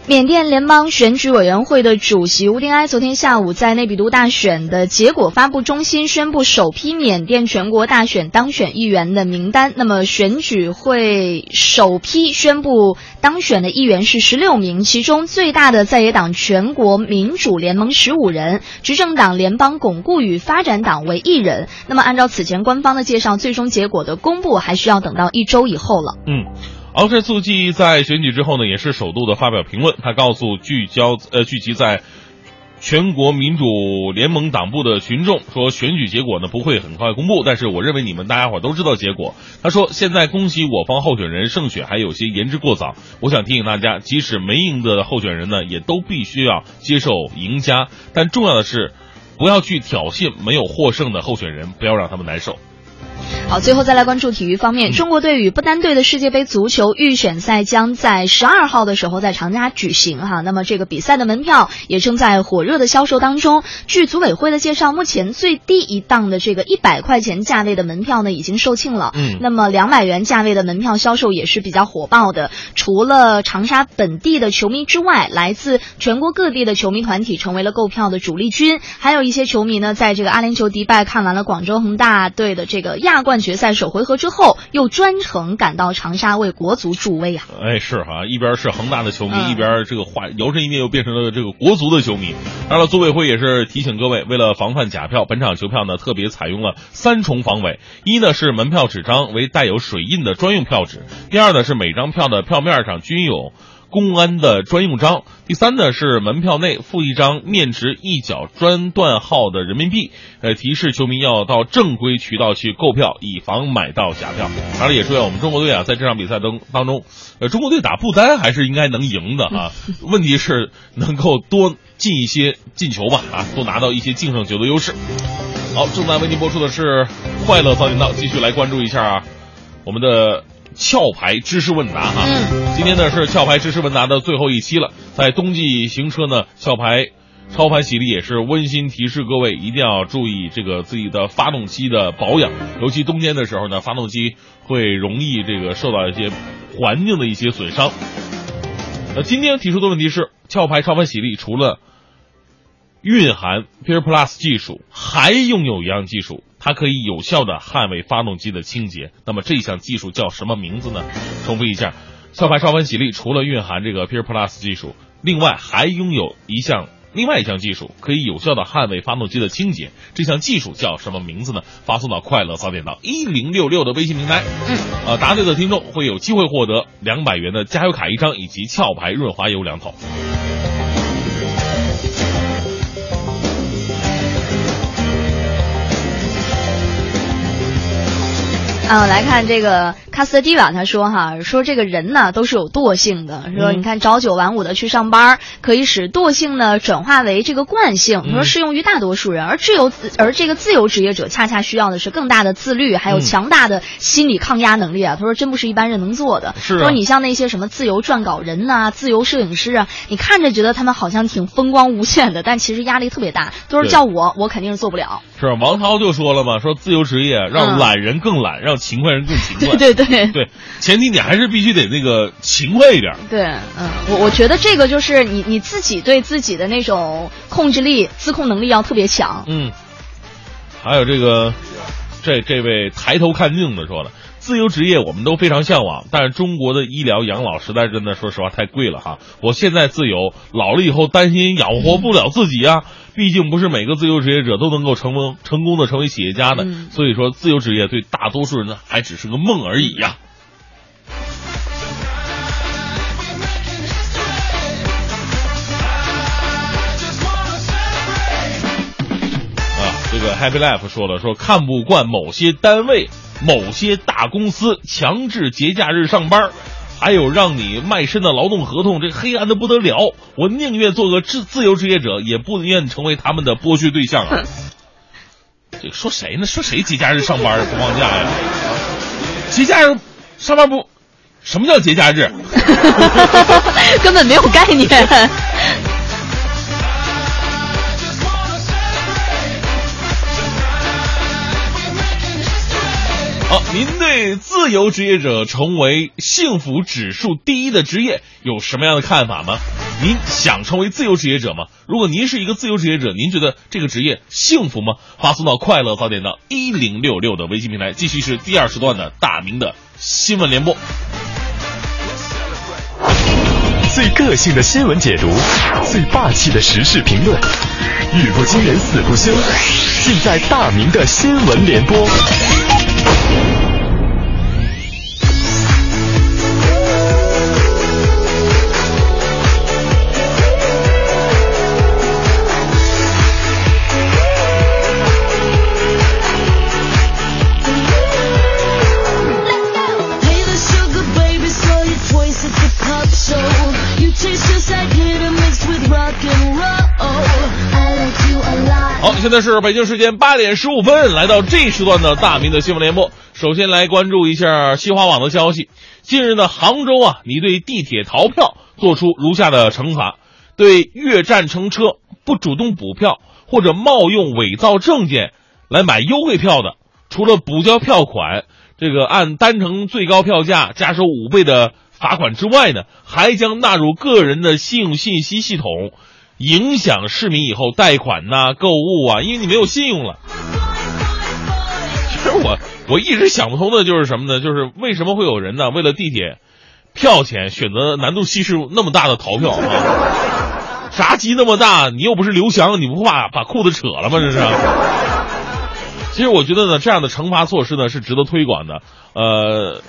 缅甸联邦选举委员会的主席吴丁埃昨天下午在内比都大选的结果发布中心宣布首批缅甸全国大选当选议员的名单。那么选举会首批宣布当选的议员是十六名，其中最大的在野党全国民主联盟十五人，执政党联邦巩固与发展党为一人。那么按照此前官方的介绍，最终结果的公布还需要等到一周以后了。嗯。昂山素季在选举之后呢，也是首度的发表评论。他告诉聚焦呃聚集在全国民主联盟党部的群众说，选举结果呢不会很快公布，但是我认为你们大家伙都知道结果。他说，现在恭喜我方候选人胜选还有些言之过早。我想提醒大家，即使没赢的候选人呢，也都必须要接受赢家。但重要的是，不要去挑衅没有获胜的候选人，不要让他们难受。好，最后再来关注体育方面，中国队与不丹队的世界杯足球预选赛将在十二号的时候在长沙举行哈。那么这个比赛的门票也正在火热的销售当中。据组委会的介绍，目前最低一档的这个一百块钱价位的门票呢已经售罄了。嗯，那么两百元价位的门票销售也是比较火爆的。除了长沙本地的球迷之外，来自全国各地的球迷团体成为了购票的主力军。还有一些球迷呢，在这个阿联酋迪拜看完了广州恒大队的这个亚冠。决赛首回合之后，又专程赶到长沙为国足助威啊！哎，是哈，一边是恒大的球迷，一边这个话摇身一变又变成了这个国足的球迷。当然了，组委会也是提醒各位，为了防范假票，本场球票呢特别采用了三重防伪：一呢是门票纸张为带有水印的专用票纸；第二呢是每张票的票面上均有。公安的专用章。第三呢是门票内附一张面值一角专段号的人民币，呃，提示球迷要到正规渠道去购票，以防买到假票。当然也祝愿，我们中国队啊，在这场比赛当当中，呃，中国队打不丹还是应该能赢的啊。问题是能够多进一些进球吧，啊，多拿到一些净胜球的优势。好，正在为您播出的是《快乐早点到》，继续来关注一下啊，我们的。壳牌知识问答哈，今天呢是壳牌知识问答的最后一期了。在冬季行车呢，壳牌超盘洗礼也是温馨提示各位一定要注意这个自己的发动机的保养，尤其冬天的时候呢，发动机会容易这个受到一些环境的一些损伤。那今天提出的问题是，壳牌超盘洗力除了蕴含 Pure Plus 技术，还拥有一样技术。它可以有效的捍卫发动机的清洁，那么这项技术叫什么名字呢？重复一下，壳牌超凡洗力除了蕴含这个 Pure Plus 技术，另外还拥有一项另外一项技术，可以有效的捍卫发动机的清洁。这项技术叫什么名字呢？发送到快乐早点到一零六六的微信平台。呃，答对的听众会有机会获得两百元的加油卡一张以及壳牌润滑油两桶。嗯，来看这个。卡斯蒂瓦他说：“哈，说这个人呢都是有惰性的。说你看朝九晚五的去上班，可以使惰性呢转化为这个惯性。他说适用于大多数人，而自由而这个自由职业者恰恰需要的是更大的自律，还有强大的心理抗压能力啊。他说真不是一般人能做的。是说你像那些什么自由撰稿人呐、自由摄影师啊，你看着觉得他们好像挺风光无限的，但其实压力特别大。都是叫我，我肯定是做不了。是王涛就说了嘛，说自由职业让懒人更懒，让勤快人更勤快。对 对对。”对对，前提你还是必须得那个勤快一点。对，嗯，我我觉得这个就是你你自己对自己的那种控制力、自控能力要特别强。嗯，还有这个，这这位抬头看镜子说了。自由职业我们都非常向往，但是中国的医疗养老实在真的说实话太贵了哈。我现在自由，老了以后担心养活不了自己啊。毕竟不是每个自由职业者都能够成功成功的成为企业家的，所以说自由职业对大多数人呢还只是个梦而已呀。啊这个 Happy Life 说了，说看不惯某些单位、某些大公司强制节假日上班，还有让你卖身的劳动合同，这黑暗的不得了。我宁愿做个自自由职业者，也不愿成为他们的剥削对象啊！这说谁呢？说谁节假日上班不放假呀？节假日上班不？什么叫节假日？根本没有概念。好，您对自由职业者成为幸福指数第一的职业有什么样的看法吗？您想成为自由职业者吗？如果您是一个自由职业者，您觉得这个职业幸福吗？发送到快乐早点到一零六六的微信平台。继续是第二时段的大明的新闻联播，最个性的新闻解读，最霸气的时事评论，语不惊人死不休，尽在大明的新闻联播。现在是北京时间八点十五分，来到这时段的大明的新闻联播。首先来关注一下新华网的消息。近日呢，杭州啊，你对地铁逃票做出如下的惩罚：对越站乘车不主动补票或者冒用伪造证件来买优惠票的，除了补交票款，这个按单程最高票价加收五倍的罚款之外呢，还将纳入个人的信用信息系统。影响市民以后贷款呐、购物啊，因为你没有信用了。其实我我一直想不通的就是什么呢？就是为什么会有人呢？为了地铁票钱选择难度系数那么大的逃票啊？闸机那么大，你又不是刘翔，你不怕把裤子扯了吗？这是。其实我觉得呢，这样的惩罚措施呢是值得推广的。呃，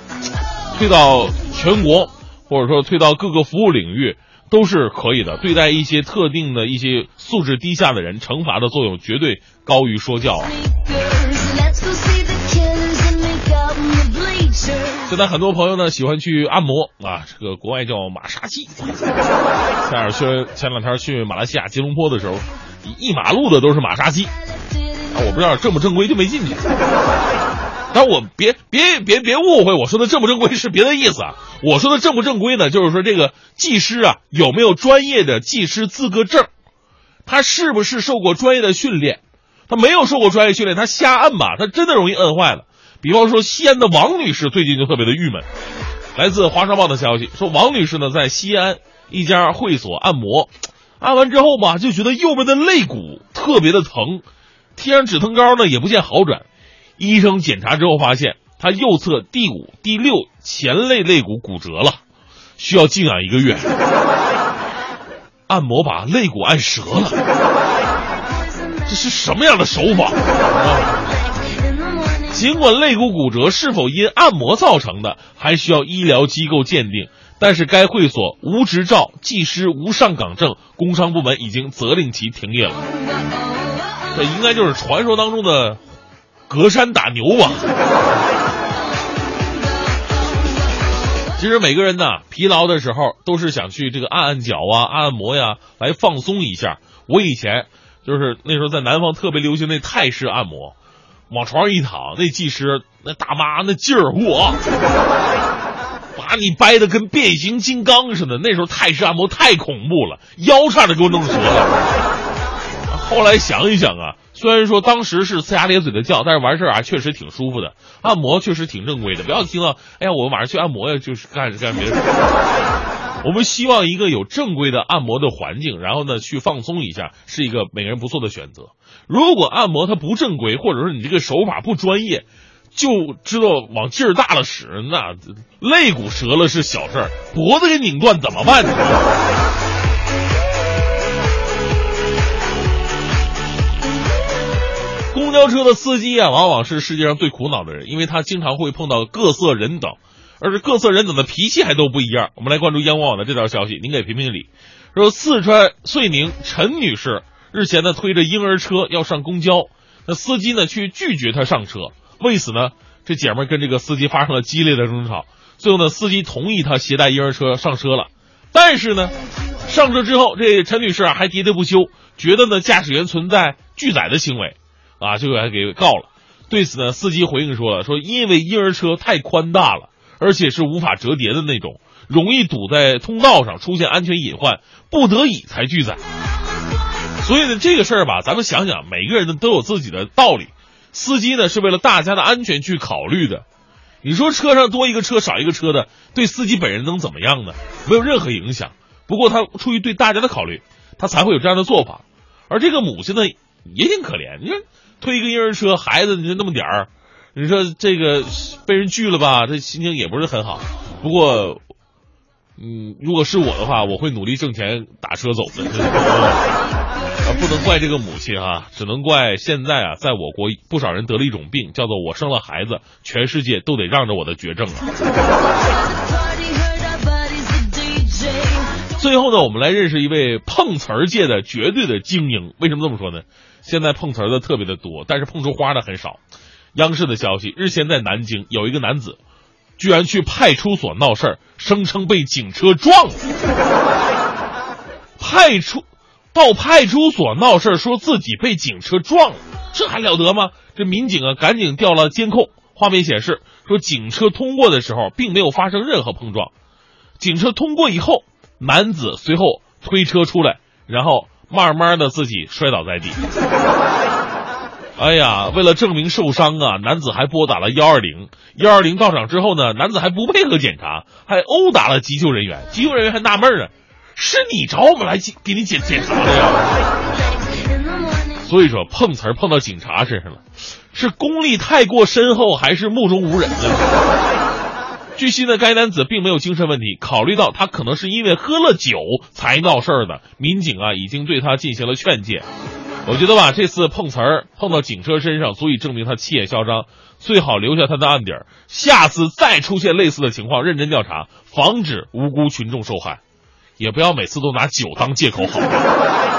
推到全国，或者说推到各个服务领域。都是可以的，对待一些特定的一些素质低下的人，惩罚的作用绝对高于说教。现在很多朋友呢喜欢去按摩啊，这个国外叫马杀鸡。前两天前两天去马来西亚吉隆坡的时候，一马路的都是马杀鸡，我不知道正不正规就没进去。但我别别别别误会，我说的正不正规是别的意思啊。我说的正不正规呢，就是说这个技师啊有没有专业的技师资格证，他是不是受过专业的训练？他没有受过专业训练，他瞎按吧，他真的容易摁坏了。比方说西安的王女士最近就特别的郁闷。来自华商报的消息说，王女士呢在西安一家会所按摩，按完之后吧就觉得右边的肋骨特别的疼，贴上止疼膏呢也不见好转。医生检查之后发现，他右侧第五、第六前肋肋骨骨折了，需要静养一个月。按摩把肋骨按折了，这是什么样的手法啊？尽管肋骨骨折是否因按摩造成的，还需要医疗机构鉴定，但是该会所无执照，技师无上岗证，工商部门已经责令其停业了。这应该就是传说当中的。隔山打牛吧。其实每个人呢，疲劳的时候都是想去这个按按脚啊、按按摩呀，来放松一下。我以前就是那时候在南方特别流行那泰式按摩，往床上一躺，那技师那大妈那劲儿，我把你掰的跟变形金刚似的。那时候泰式按摩太恐怖了，腰差点给我弄折了。后来想一想啊。虽然说当时是呲牙咧嘴的叫，但是完事儿啊，确实挺舒服的。按摩确实挺正规的，不要听到哎呀，我晚上去按摩呀，就是干干别的。我们希望一个有正规的按摩的环境，然后呢去放松一下，是一个每个人不错的选择。如果按摩它不正规，或者说你这个手法不专业，就知道往劲儿大了使，那肋骨折了是小事儿，脖子给拧断怎么办呢？公交车的司机啊，往往是世界上最苦恼的人，因为他经常会碰到各色人等，而且各色人等的脾气还都不一样。我们来关注央广网的这条消息，您给评评理。说四川遂宁陈女士日前呢推着婴儿车要上公交，那司机呢却拒绝她上车，为此呢这姐们跟这个司机发生了激烈的争吵。最后呢司机同意她携带婴儿车上车了，但是呢上车之后，这陈女士啊还喋喋不休，觉得呢驾驶员存在拒载的行为。啊，就给给告了。对此呢，司机回应说了，说因为婴儿车太宽大了，而且是无法折叠的那种，容易堵在通道上，出现安全隐患，不得已才拒载。所以呢，这个事儿吧，咱们想想，每个人呢都有自己的道理。司机呢是为了大家的安全去考虑的。你说车上多一个车少一个车的，对司机本人能怎么样呢？没有任何影响。不过他出于对大家的考虑，他才会有这样的做法。而这个母亲呢，也挺可怜，你说。推一个婴儿车，孩子你就那么点儿，你说这个被人拒了吧，这心情也不是很好。不过，嗯，如果是我的话，我会努力挣钱打车走的。不能怪这个母亲啊，只能怪现在啊，在我国不少人得了一种病，叫做我生了孩子，全世界都得让着我的绝症啊。最后呢，我们来认识一位碰瓷儿界的绝对的精英。为什么这么说呢？现在碰瓷儿的特别的多，但是碰出花的很少。央视的消息，日前在南京有一个男子，居然去派出所闹事儿，声称被警车撞了。派出到派出所闹事儿，说自己被警车撞了，这还了得吗？这民警啊，赶紧调了监控，画面显示说警车通过的时候，并没有发生任何碰撞。警车通过以后，男子随后推车出来，然后。慢慢的自己摔倒在地，哎呀，为了证明受伤啊，男子还拨打了幺二零，幺二零到场之后呢，男子还不配合检查，还殴打了急救人员，急救人员还纳闷呢，是你找我们来检给你检检查的呀？所以说碰瓷儿碰到警察身上了，是功力太过深厚，还是目中无人呢？据悉呢，该男子并没有精神问题。考虑到他可能是因为喝了酒才闹事儿的，民警啊已经对他进行了劝诫。我觉得吧，这次碰瓷儿碰到警车身上，足以证明他气焰嚣张，最好留下他的案底儿。下次再出现类似的情况，认真调查，防止无辜群众受害，也不要每次都拿酒当借口，好吗？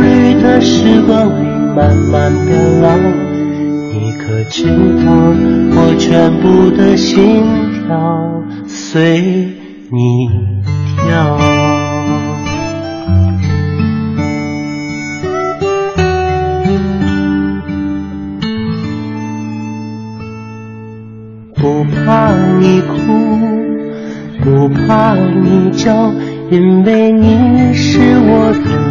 的时光里慢慢变老，你可知道我全部的心跳随你跳？不怕你哭，不怕你叫。因为你是我的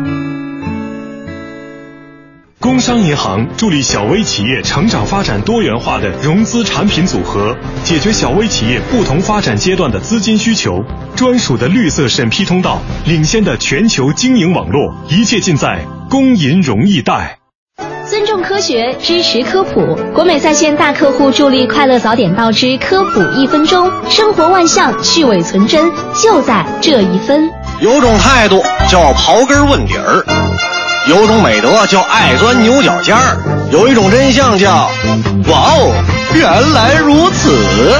工商银行助力小微企业成长发展多元化的融资产品组合，解决小微企业不同发展阶段的资金需求。专属的绿色审批通道，领先的全球经营网络，一切尽在工银融易贷。尊重科学，支持科普。国美在线大客户助力快乐早点到之科普一分钟，生活万象，去伪存真，就在这一分。有种态度叫刨根问底儿。有种美德叫爱钻牛角尖儿，有一种真相叫哇哦，原来如此。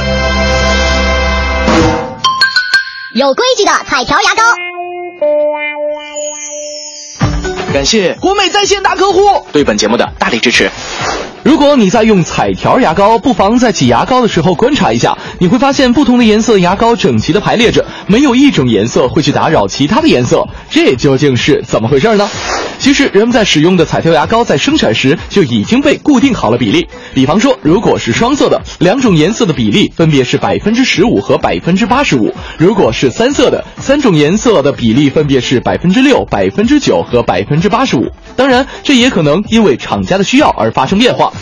有规矩的彩条牙膏。感谢国美在线大客户对本节目的大力支持。如果你在用彩条牙膏，不妨在挤牙膏的时候观察一下，你会发现不同的颜色牙膏整齐的排列着，没有一种颜色会去打扰其他的颜色，这究竟是怎么回事呢？其实人们在使用的彩条牙膏在生产时就已经被固定好了比例，比方说，如果是双色的，两种颜色的比例分别是百分之十五和百分之八十五；如果是三色的，三种颜色的比例分别是百分之六、百分之九和百分之八十五。当然，这也可能因为厂家的需要而发生变化。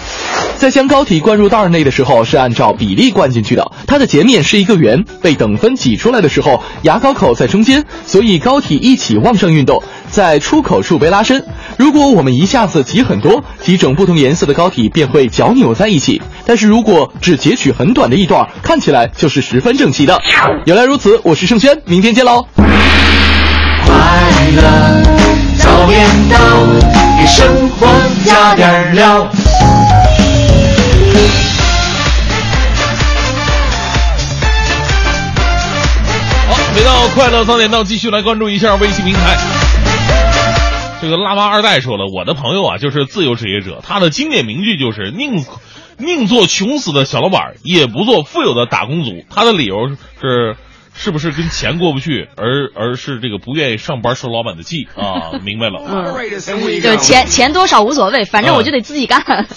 在将膏体灌入袋内的时候，是按照比例灌进去的。它的截面是一个圆，被等分挤出来的时候，牙膏口在中间，所以膏体一起往上运动，在出口处被拉伸。如果我们一下子挤很多，几种不同颜色的膏体便会搅扭在一起。但是如果只截取很短的一段，看起来就是十分整齐的。原来如此，我是盛轩，明天见喽。快乐早点到，给生活加点料。好，回到快乐早点到，继续来关注一下微信平台。这个辣妈二代说了，我的朋友啊，就是自由职业者，他的经典名句就是宁宁做穷死的小老板，也不做富有的打工族。他的理由是。是不是跟钱过不去，而而是这个不愿意上班受老板的气 啊？明白了，嗯，就钱钱多少无所谓，反正我就得自己干。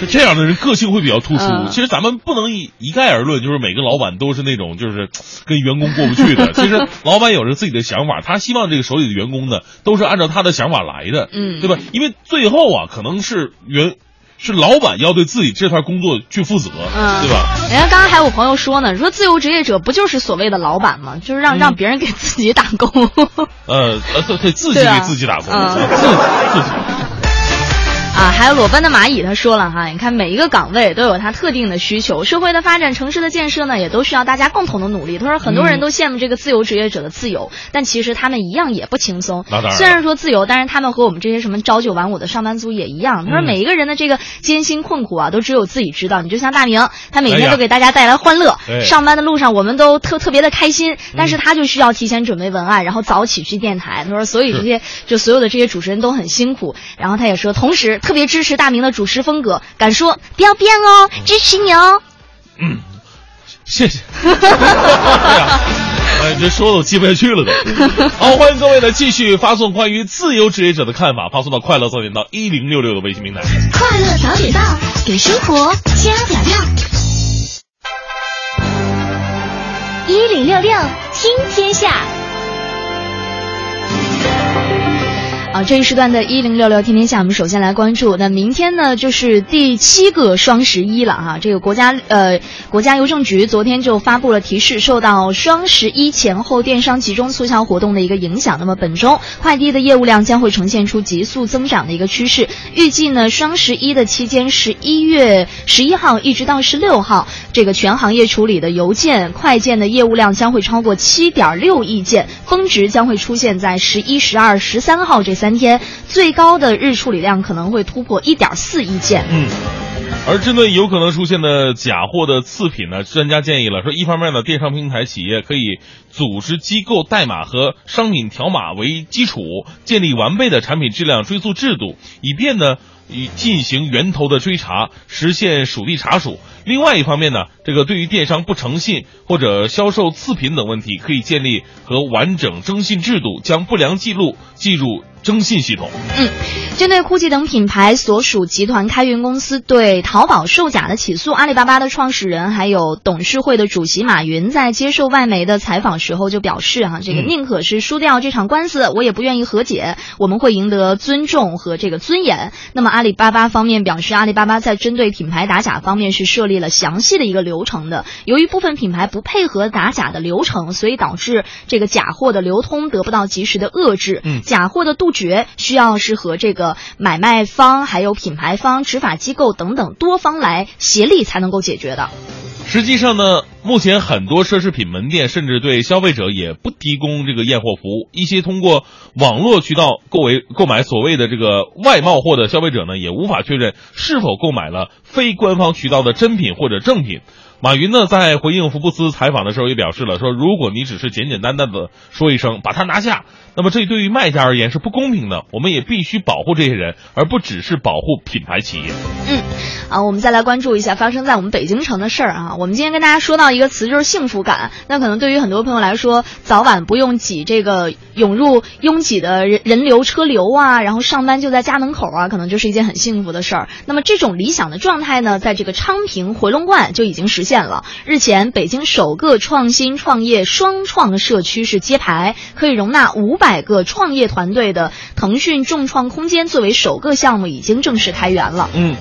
是这样的人个性会比较突出。其实咱们不能一一概而论，就是每个老板都是那种就是跟员工过不去的。其实老板有着自己的想法，他希望这个手里的员工呢都是按照他的想法来的，嗯，对吧？因为最后啊，可能是员。是老板要对自己这份工作去负责，嗯，对吧？人家刚刚还有朋友说呢，说自由职业者不就是所谓的老板吗？就是让让别人给自己打工。呃呃，对对，自己给自己打工，自自己。啊，还有裸奔的蚂蚁，他说了哈，你看每一个岗位都有它特定的需求，社会的发展、城市的建设呢，也都需要大家共同的努力。他说，很多人都羡慕这个自由职业者的自由，但其实他们一样也不轻松。虽然说自由，但是他们和我们这些什么朝九晚五的上班族也一样。他说，每一个人的这个艰辛困苦啊，都只有自己知道。你就像大明，他每天都给大家带来欢乐，上班的路上我们都特特别的开心，但是他就需要提前准备文案，然后早起去电台。他说，所以这些就所有的这些主持人都很辛苦。然后他也说，同时特别支持大明。的主持风格，敢说不要变哦，支持你哦。嗯，谢谢。哎哎，这说的我记不下去了都。好，欢迎各位呢继续发送关于自由职业者的看法，发送到快乐早点到一零六六的微信平台。快乐早点到，给生活加点料。一零六六听天下。这一时段的一零六六天天下，我们首先来关注。那明天呢，就是第七个双十一了哈。这个国家呃，国家邮政局昨天就发布了提示，受到双十一前后电商集中促销活动的一个影响，那么本周快递的业务量将会呈现出急速增长的一个趋势。预计呢，双十一的期间，十一月十一号一直到十六号，这个全行业处理的邮件、快件的业务量将会超过七点六亿件，峰值将会出现在十一、十二、十三号这三天，最高的日处理量可能会突破一点四亿件。嗯。而针对有可能出现的假货的次品呢，专家建议了说，一方面呢，电商平台企业可以组织机构代码和商品条码为基础，建立完备的产品质量追溯制度，以便呢。以进行源头的追查，实现属地查属。另外一方面呢，这个对于电商不诚信或者销售次品等问题，可以建立和完整征信制度，将不良记录记入征信系统。嗯，针对 GUCCI 等品牌所属集团开云公司对淘宝售假的起诉，阿里巴巴的创始人还有董事会的主席马云在接受外媒的采访时候就表示：哈，这个宁可是输掉这场官司，我也不愿意和解。我们会赢得尊重和这个尊严。那么阿里巴巴方面表示，阿里巴巴在针对品牌打假方面是设立了详细的一个流程的。由于部分品牌不配合打假的流程，所以导致这个假货的流通得不到及时的遏制。嗯，假货的杜绝需要是和这个买卖方、还有品牌方、执法机构等等多方来协力才能够解决的。实际上呢，目前很多奢侈品门店甚至对消费者也不提供这个验货服务。一些通过网络渠道购为购买所谓的这个外贸货的消费者呢，也无法确认是否购买了非官方渠道的真品或者正品。马云呢，在回应福布斯采访的时候也表示了，说如果你只是简简单单的说一声把它拿下，那么这对于卖家而言是不公平的。我们也必须保护这些人，而不只是保护品牌企业。嗯，啊，我们再来关注一下发生在我们北京城的事儿啊。我们今天跟大家说到一个词，就是幸福感。那可能对于很多朋友来说，早晚不用挤这个涌入拥挤的人人流车流啊，然后上班就在家门口啊，可能就是一件很幸福的事儿。那么这种理想的状态呢，在这个昌平回龙观就已经实现。见了。日前，北京首个创新创业双创社区是揭牌，可以容纳五百个创业团队的腾讯众创空间作为首个项目已经正式开园了。嗯，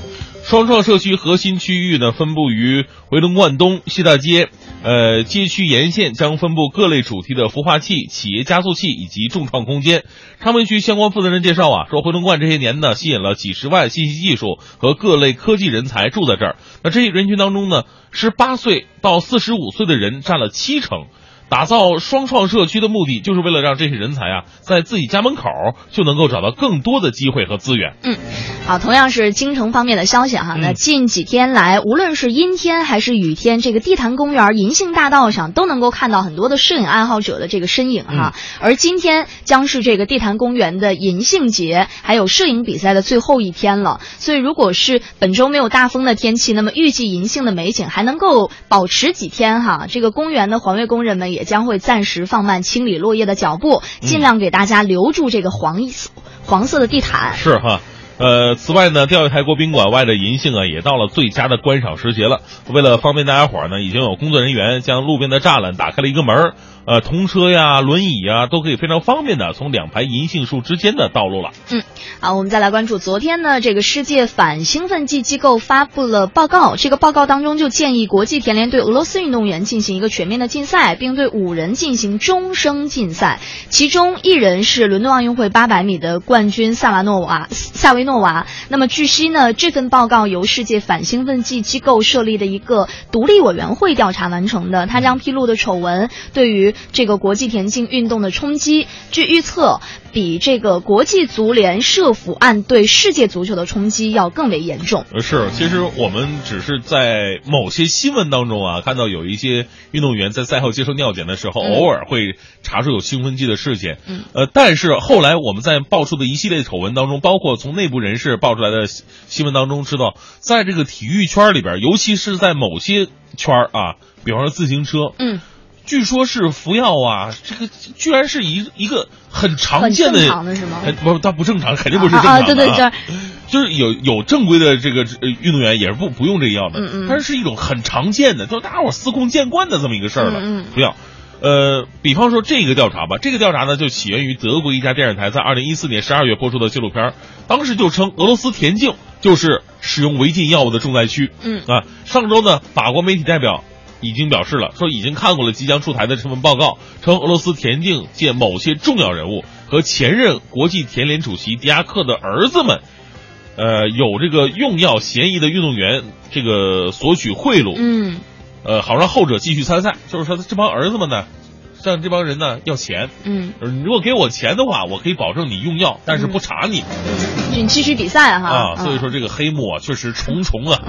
双创社区核心区域呢，分布于回龙观东、西大街。呃，街区沿线将分布各类主题的孵化器、企业加速器以及众创空间。昌平区相关负责人介绍啊，说回龙观这些年呢，吸引了几十万信息技术和各类科技人才住在这儿。那这些人群当中呢，十八岁到四十五岁的人占了七成。打造双创社区的目的，就是为了让这些人才啊，在自己家门口就能够找到更多的机会和资源。嗯，好，同样是京城方面的消息哈。那近几天来，无论是阴天还是雨天，这个地坛公园银杏大道上都能够看到很多的摄影爱好者的这个身影哈。而今天将是这个地坛公园的银杏节，还有摄影比赛的最后一天了。所以，如果是本周没有大风的天气，那么预计银杏的美景还能够保持几天哈。这个公园的环卫工人们也。也将会暂时放慢清理落叶的脚步，尽量给大家留住这个黄色黄色的地毯。是哈，呃，此外呢，钓鱼台国宾馆外的银杏啊，也到了最佳的观赏时节了。为了方便大家伙儿呢，已经有工作人员将路边的栅栏打开了一个门儿。呃，童车呀、轮椅呀，都可以非常方便的从两排银杏树之间的道路了。嗯，好，我们再来关注昨天呢，这个世界反兴奋剂机构发布了报告，这个报告当中就建议国际田联对俄罗斯运动员进行一个全面的禁赛，并对五人进行终生禁赛，其中一人是伦敦奥运会八百米的冠军萨瓦诺娃萨维诺娃。那么据悉呢，这份报告由世界反兴奋剂机构设立的一个独立委员会调查完成的，他将披露的丑闻对于这个国际田径运动的冲击，据预测，比这个国际足联涉腐案对世界足球的冲击要更为严重。呃，是，其实我们只是在某些新闻当中啊，看到有一些运动员在赛后接受尿检的时候，偶尔会查出有兴奋剂的事件。嗯，呃，但是后来我们在爆出的一系列丑闻当中，包括从内部人士爆出来的新闻当中知道，在这个体育圈里边，尤其是在某些圈儿啊，比方说自行车，嗯。据说是服药啊，这个居然是一一个很常见的，很正常的是吗？不，它不正常，肯定不是正常的。对对对，就是有有正规的这个运动员也是不不用这个药的，嗯嗯，但是是一种很常见的，就是大家伙司空见惯的这么一个事儿了。嗯，服药，呃，比方说这个调查吧，这个调查呢就起源于德国一家电视台在二零一四年十二月播出的纪录片，当时就称俄罗斯田径就是使用违禁药物的重灾区。嗯啊，上周呢，法国媒体代表已经表示了，说已经看过了即将出台的这份报告，称俄罗斯田径界某些重要人物和前任国际田联主席迪亚克的儿子们。呃，有这个用药嫌疑的运动员，这个索取贿赂，嗯，呃，好让后者继续参赛。就是说，这帮儿子们呢，向这帮人呢要钱，嗯，你如果给我钱的话，我可以保证你用药，但是不查你，就你继续比赛哈。啊。嗯所以说，这个黑幕啊，确实重重啊。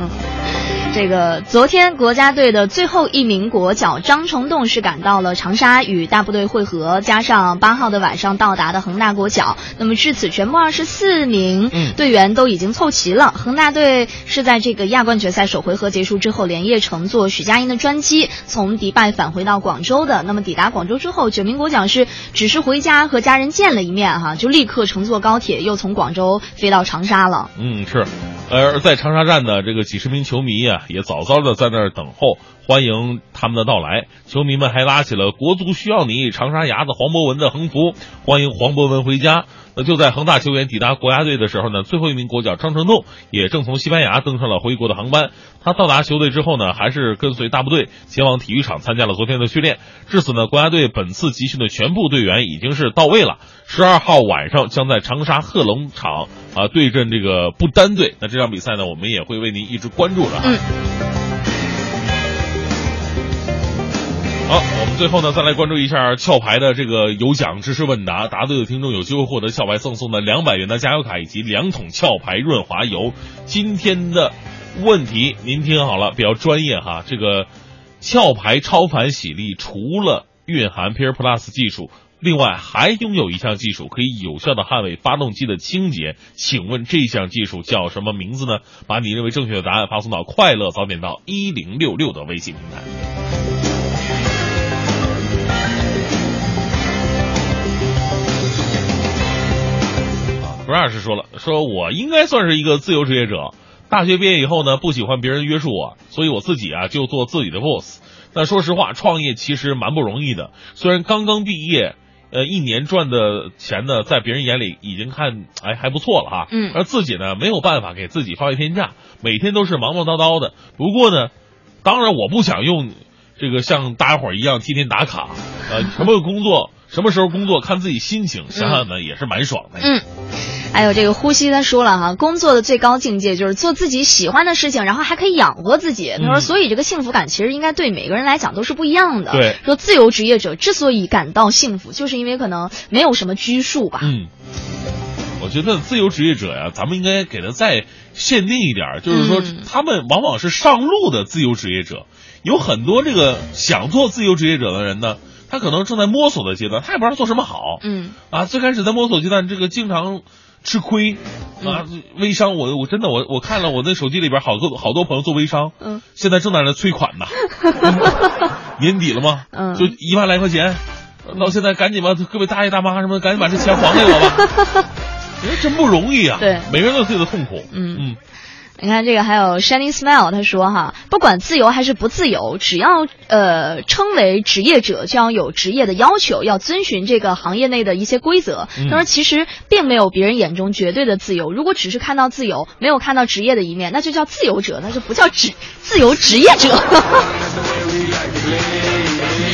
这个昨天国家队的最后一名国脚张成栋是赶到了长沙与大部队会合，加上八号的晚上到达的恒大国脚，那么至此全部二十四名嗯队员都已经凑齐了。恒大队是在这个亚冠决赛首回合结束之后，连夜乘坐许家印的专机从迪拜返回到广州的。那么抵达广州之后，九名国脚是只是回家和家人见了一面哈，就立刻乘坐高铁又从广州飞到长沙了。嗯，是。而在长沙站的，这个几十名球迷啊，也早早的在那儿等候，欢迎他们的到来。球迷们还拉起了“国足需要你”长沙伢子黄博文的横幅，欢迎黄博文回家。就在恒大球员抵达国家队的时候呢，最后一名国脚张成栋也正从西班牙登上了回国的航班。他到达球队之后呢，还是跟随大部队前往体育场参加了昨天的训练。至此呢，国家队本次集训的全部队员已经是到位了。十二号晚上将在长沙贺龙场啊对阵这个不丹队。那这场比赛呢，我们也会为您一直关注的啊。好，我们最后呢，再来关注一下壳牌的这个有奖知识问答，答对的听众有机会获得壳牌赠送的两百元的加油卡以及两桶壳牌润滑油。今天的问题您听好了，比较专业哈。这个壳牌超凡洗力除了蕴含 Peer Plus 技术，另外还拥有一项技术可以有效的捍卫发动机的清洁。请问这项技术叫什么名字呢？把你认为正确的答案发送到快乐早点到一零六六的微信平台。不二是说了，说我应该算是一个自由职业者。大学毕业以后呢，不喜欢别人约束我，所以我自己啊就做自己的 boss。但说实话，创业其实蛮不容易的。虽然刚刚毕业，呃，一年赚的钱呢，在别人眼里已经看哎还不错了哈。嗯而自己呢没有办法给自己放一天假，每天都是忙忙叨叨的。不过呢，当然我不想用这个像大家伙儿一样天天打卡，呃，什么工作什么时候工作看自己心情，想想呢也是蛮爽的。嗯。还有这个呼吸，他说了哈，工作的最高境界就是做自己喜欢的事情，然后还可以养活自己。他说，嗯所以这个幸福感其实应该对每个人来讲都是不一样的。对说自由职业者之所以感到幸福，就是因为可能没有什么拘束吧。嗯，我觉得自由职业者呀，咱们应该给他再限定一点，就是说嗯他们往往是上路的自由职业者，有很多这个想做自由职业者的人呢，他可能正在摸索的阶段，他也不知道做什么好。嗯啊，最开始在摸索阶段，这个经常吃亏啊，微商，我我真的我我看了我那手机里边好多好多朋友做微商，嗯，现在正在那催款呢，年底了嘛，嗯。就一万来块钱，到现在赶紧吧，各位大爷大妈什么的，赶紧把这钱还给我吧，人真不容易啊，对。每个人都有自己的痛苦，嗯。嗯。你看这个还有 Shining Smile，他说哈，不管自由还是不自由，只要呃称为职业者，就要有职业的要求，要遵循这个行业内的一些规则。嗯他说其实并没有别人眼中绝对的自由，如果只是看到自由，没有看到职业的一面，那就叫自由者，那就不叫职自由职业者。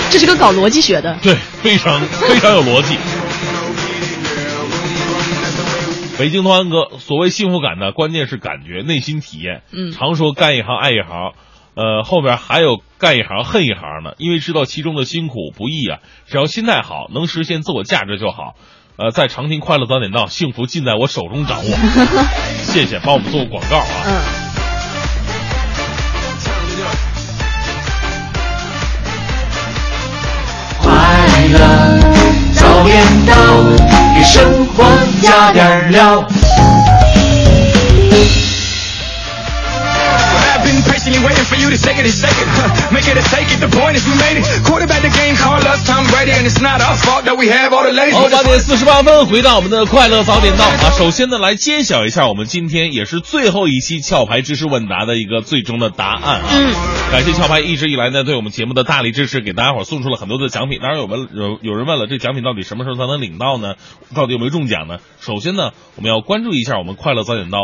这是个搞逻辑学的。对，非常非常有逻辑。北京同安哥，所谓幸福感呢，关键是感觉、内心体验。嗯常说干一行爱一行，呃，后边还有干一行恨一行呢，因为知道其中的辛苦不易啊。只要心态好，能实现自我价值就好。呃，在长听快乐早点到，幸福尽在我手中掌握。谢谢，帮我们做个广告啊。嗯。快乐早点到，给生活加点料。Patiently waiting for you to shake it and shake it. Make it or take it, the point is we made it. Quarterback the game, call us Tom Brady, and it's not our fault that we have all the ladies. 好，八点四十八分，回到我们的快乐早点到啊。首先呢，来揭晓一下我们今天也是最后一期壳牌知识问答的一个最终的答案啊。嗯，感谢壳牌一直以来呢对我们节目的大力支持，给大家伙送出了很多的奖品。当然有问有有人问了，这奖品到底什么时候才能领到呢？到底有没有中奖呢？首先呢，我们要关注一下我们快乐早点到。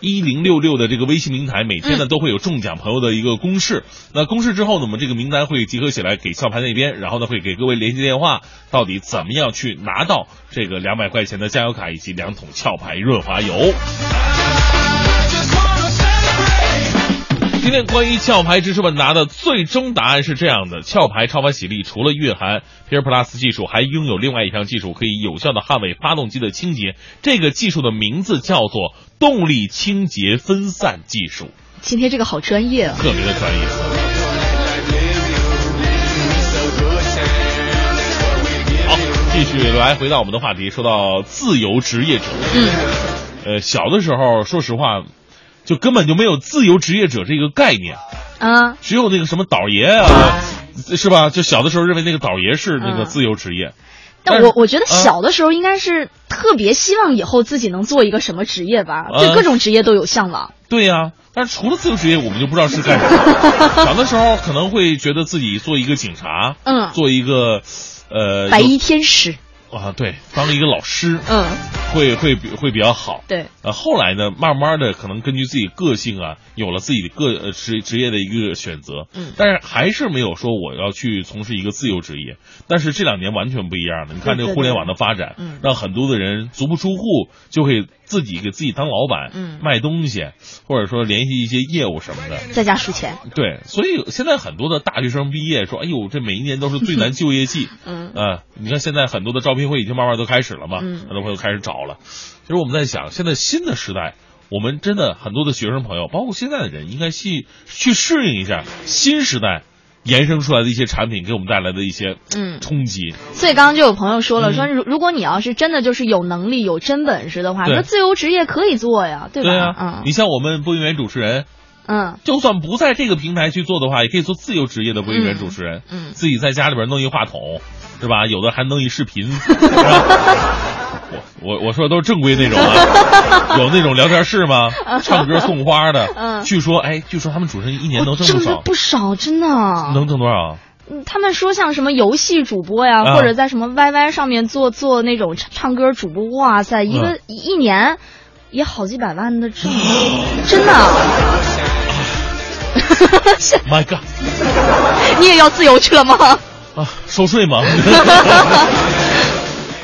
一零六六的这个微信平台，每天呢都会有中奖朋友的一个公示。那公示之后呢，我们这个名单会集合起来给壳牌那边，然后呢会给各位联系电话，到底怎么样去拿到这个两百块钱的加油卡以及两桶壳牌润滑油。今天关于壳牌知识问答的最终答案是这样的：壳牌超凡洗力除了蕴含 Peer Plus 技术，还拥有另外一项技术，可以有效的捍卫发动机的清洁。这个技术的名字叫做动力清洁分散技术，今天这个好专业啊！特别的专业。好，继续来回到我们的话题，说到自由职业者。嗯，呃，小的时候，说实话，就根本就没有自由职业者这个概念。啊，只有那个什么倒爷啊，是吧？就小的时候认为那个倒爷是那个自由职业。但我我觉得小的时候应该是特别希望以后自己能做一个什么职业吧，对各种职业都有向往。对呀，但是除了自由职业，我们就不知道是干什么。小的时候可能会觉得自己做一个警察，嗯，做一个呃白衣天使啊，对，当一个老师，嗯，会会比会比较好。对，呃，后来呢，慢慢的可能根据自己个性啊，有了自己的个呃职职业的一个选择。嗯，但是还是没有说我要去从事一个自由职业。但是这两年完全不一样了，你看这个互联网的发展，嗯，让很多的人足不出户就会自己给自己当老板，嗯，卖东西，或者说联系一些业务什么的，在家数钱。对，所以现在很多的大学生毕业说，哎呦，这每一年都是最难就业季。嗯啊，你看现在很多的招聘会已经慢慢都开始了嘛，嗯很多朋友开始找了。其实我们在想，现在新的时代，我们真的很多的学生朋友，包括现在的人，应该去去适应一下新时代延伸出来的一些产品给我们带来的一些嗯冲击。所以刚刚就有朋友说了，嗯说如如果你要是真的就是有能力、有真本事的话，对那自由职业可以做呀，对吧？对啊，嗯你像我们播音员主持人。嗯，就算不在这个平台去做的话，也可以做自由职业的播音员主持人。嗯，自己在家里边弄一话筒，是吧？有的还弄一视频。我我我说的都是正规那种啊，有那种聊天室吗？唱歌送花的。嗯据说哎，据说他们主持人一年能挣不少，不少，真的。能挣多少？嗯他们说像什么游戏主播呀，啊或者在什么 YY 上面做做那种唱唱歌主播，哇塞，一个、嗯一年也好几百万的挣，真的。My God！你也要自由去了吗？啊，收税吗？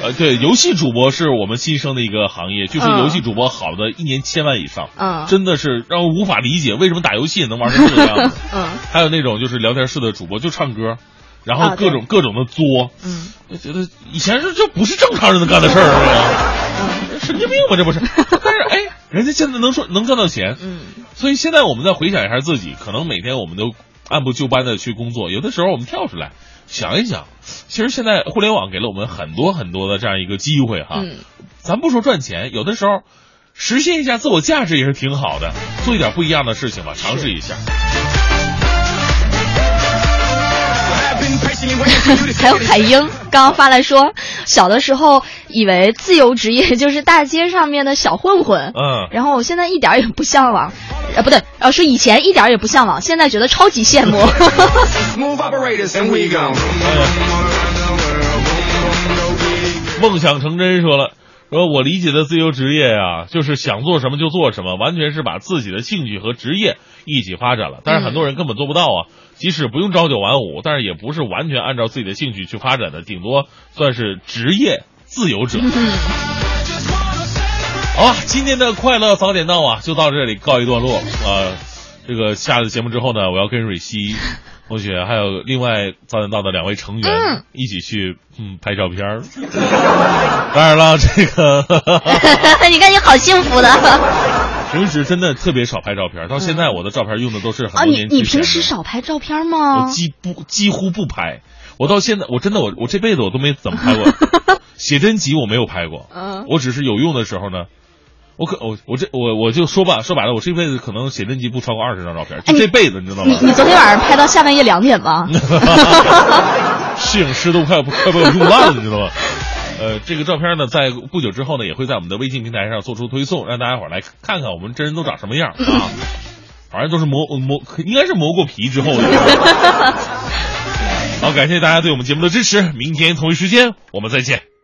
呃，对，游戏主播是我们新生的一个行业，据说嗯游戏主播好的一年千万以上，嗯真的是让我无法理解为什么打游戏也能玩成这个样子。嗯，还有那种就是聊天室的主播就唱歌，然啊后各种、各种的作，嗯，我觉得以前是这不是正常人能干的事儿啊，神经病吧这不是？但是哎，人家现在能说能赚到钱，嗯，所以现在我们再回想一下自己，可能每天我们都按部就班的去工作，有的时候我们跳出来想一想，其实现在互联网给了我们很多很多的这样一个机会哈，嗯，咱不说赚钱，有的时候实现一下自我价值也是挺好的，做一点不一样的事情吧，尝试一下。还有海英刚刚发来说，小的时候以为自由职业 就是大街上面的小混混，嗯，然后我现在一点儿也不向往，呃，不对，呃，说以前一点儿也不向往，现在觉得超级羡慕。梦想成真说了，说我理解的自由职业啊，就是想做什么就做什么，完全是把自己的兴趣和职业一起发展了。但是很多人根本做不到啊，即使不用朝九晚五，但是也不是完全按照自己的兴趣去发展的，顶多算是职业自由者。好吧，今天的快乐早点到啊，就到这里告一段落。呃，这个下了节目之后呢，我要跟蕊希同学还有另外早点到的两位成员、嗯一起去嗯拍照片儿。当然了，这个 你看你好幸福的平时真的特别少拍照片，到现在我的照片用的都是很啊！多年之前你。平时少拍照片吗我？几不几乎不拍，我到现在我真的我我这辈子我都没怎么拍过 写真集，我没有拍过。嗯我只是有用的时候呢，我可我我这我我就说吧，说白了，我这辈子可能写真集不超过二十张照片，就这辈子，你知道吗？你你昨天晚上拍到下半夜两点吗？摄影师都快快被我用烂了，你知道吗？呃，这个照片呢，在不久之后呢，也会在我们的微信平台上做出推送，让大家伙儿来看看我们真人都长什么样啊！反正都是磨磨，应该是磨过皮之后的。好，感谢大家对我们节目的支持，明天同一时间我们再见。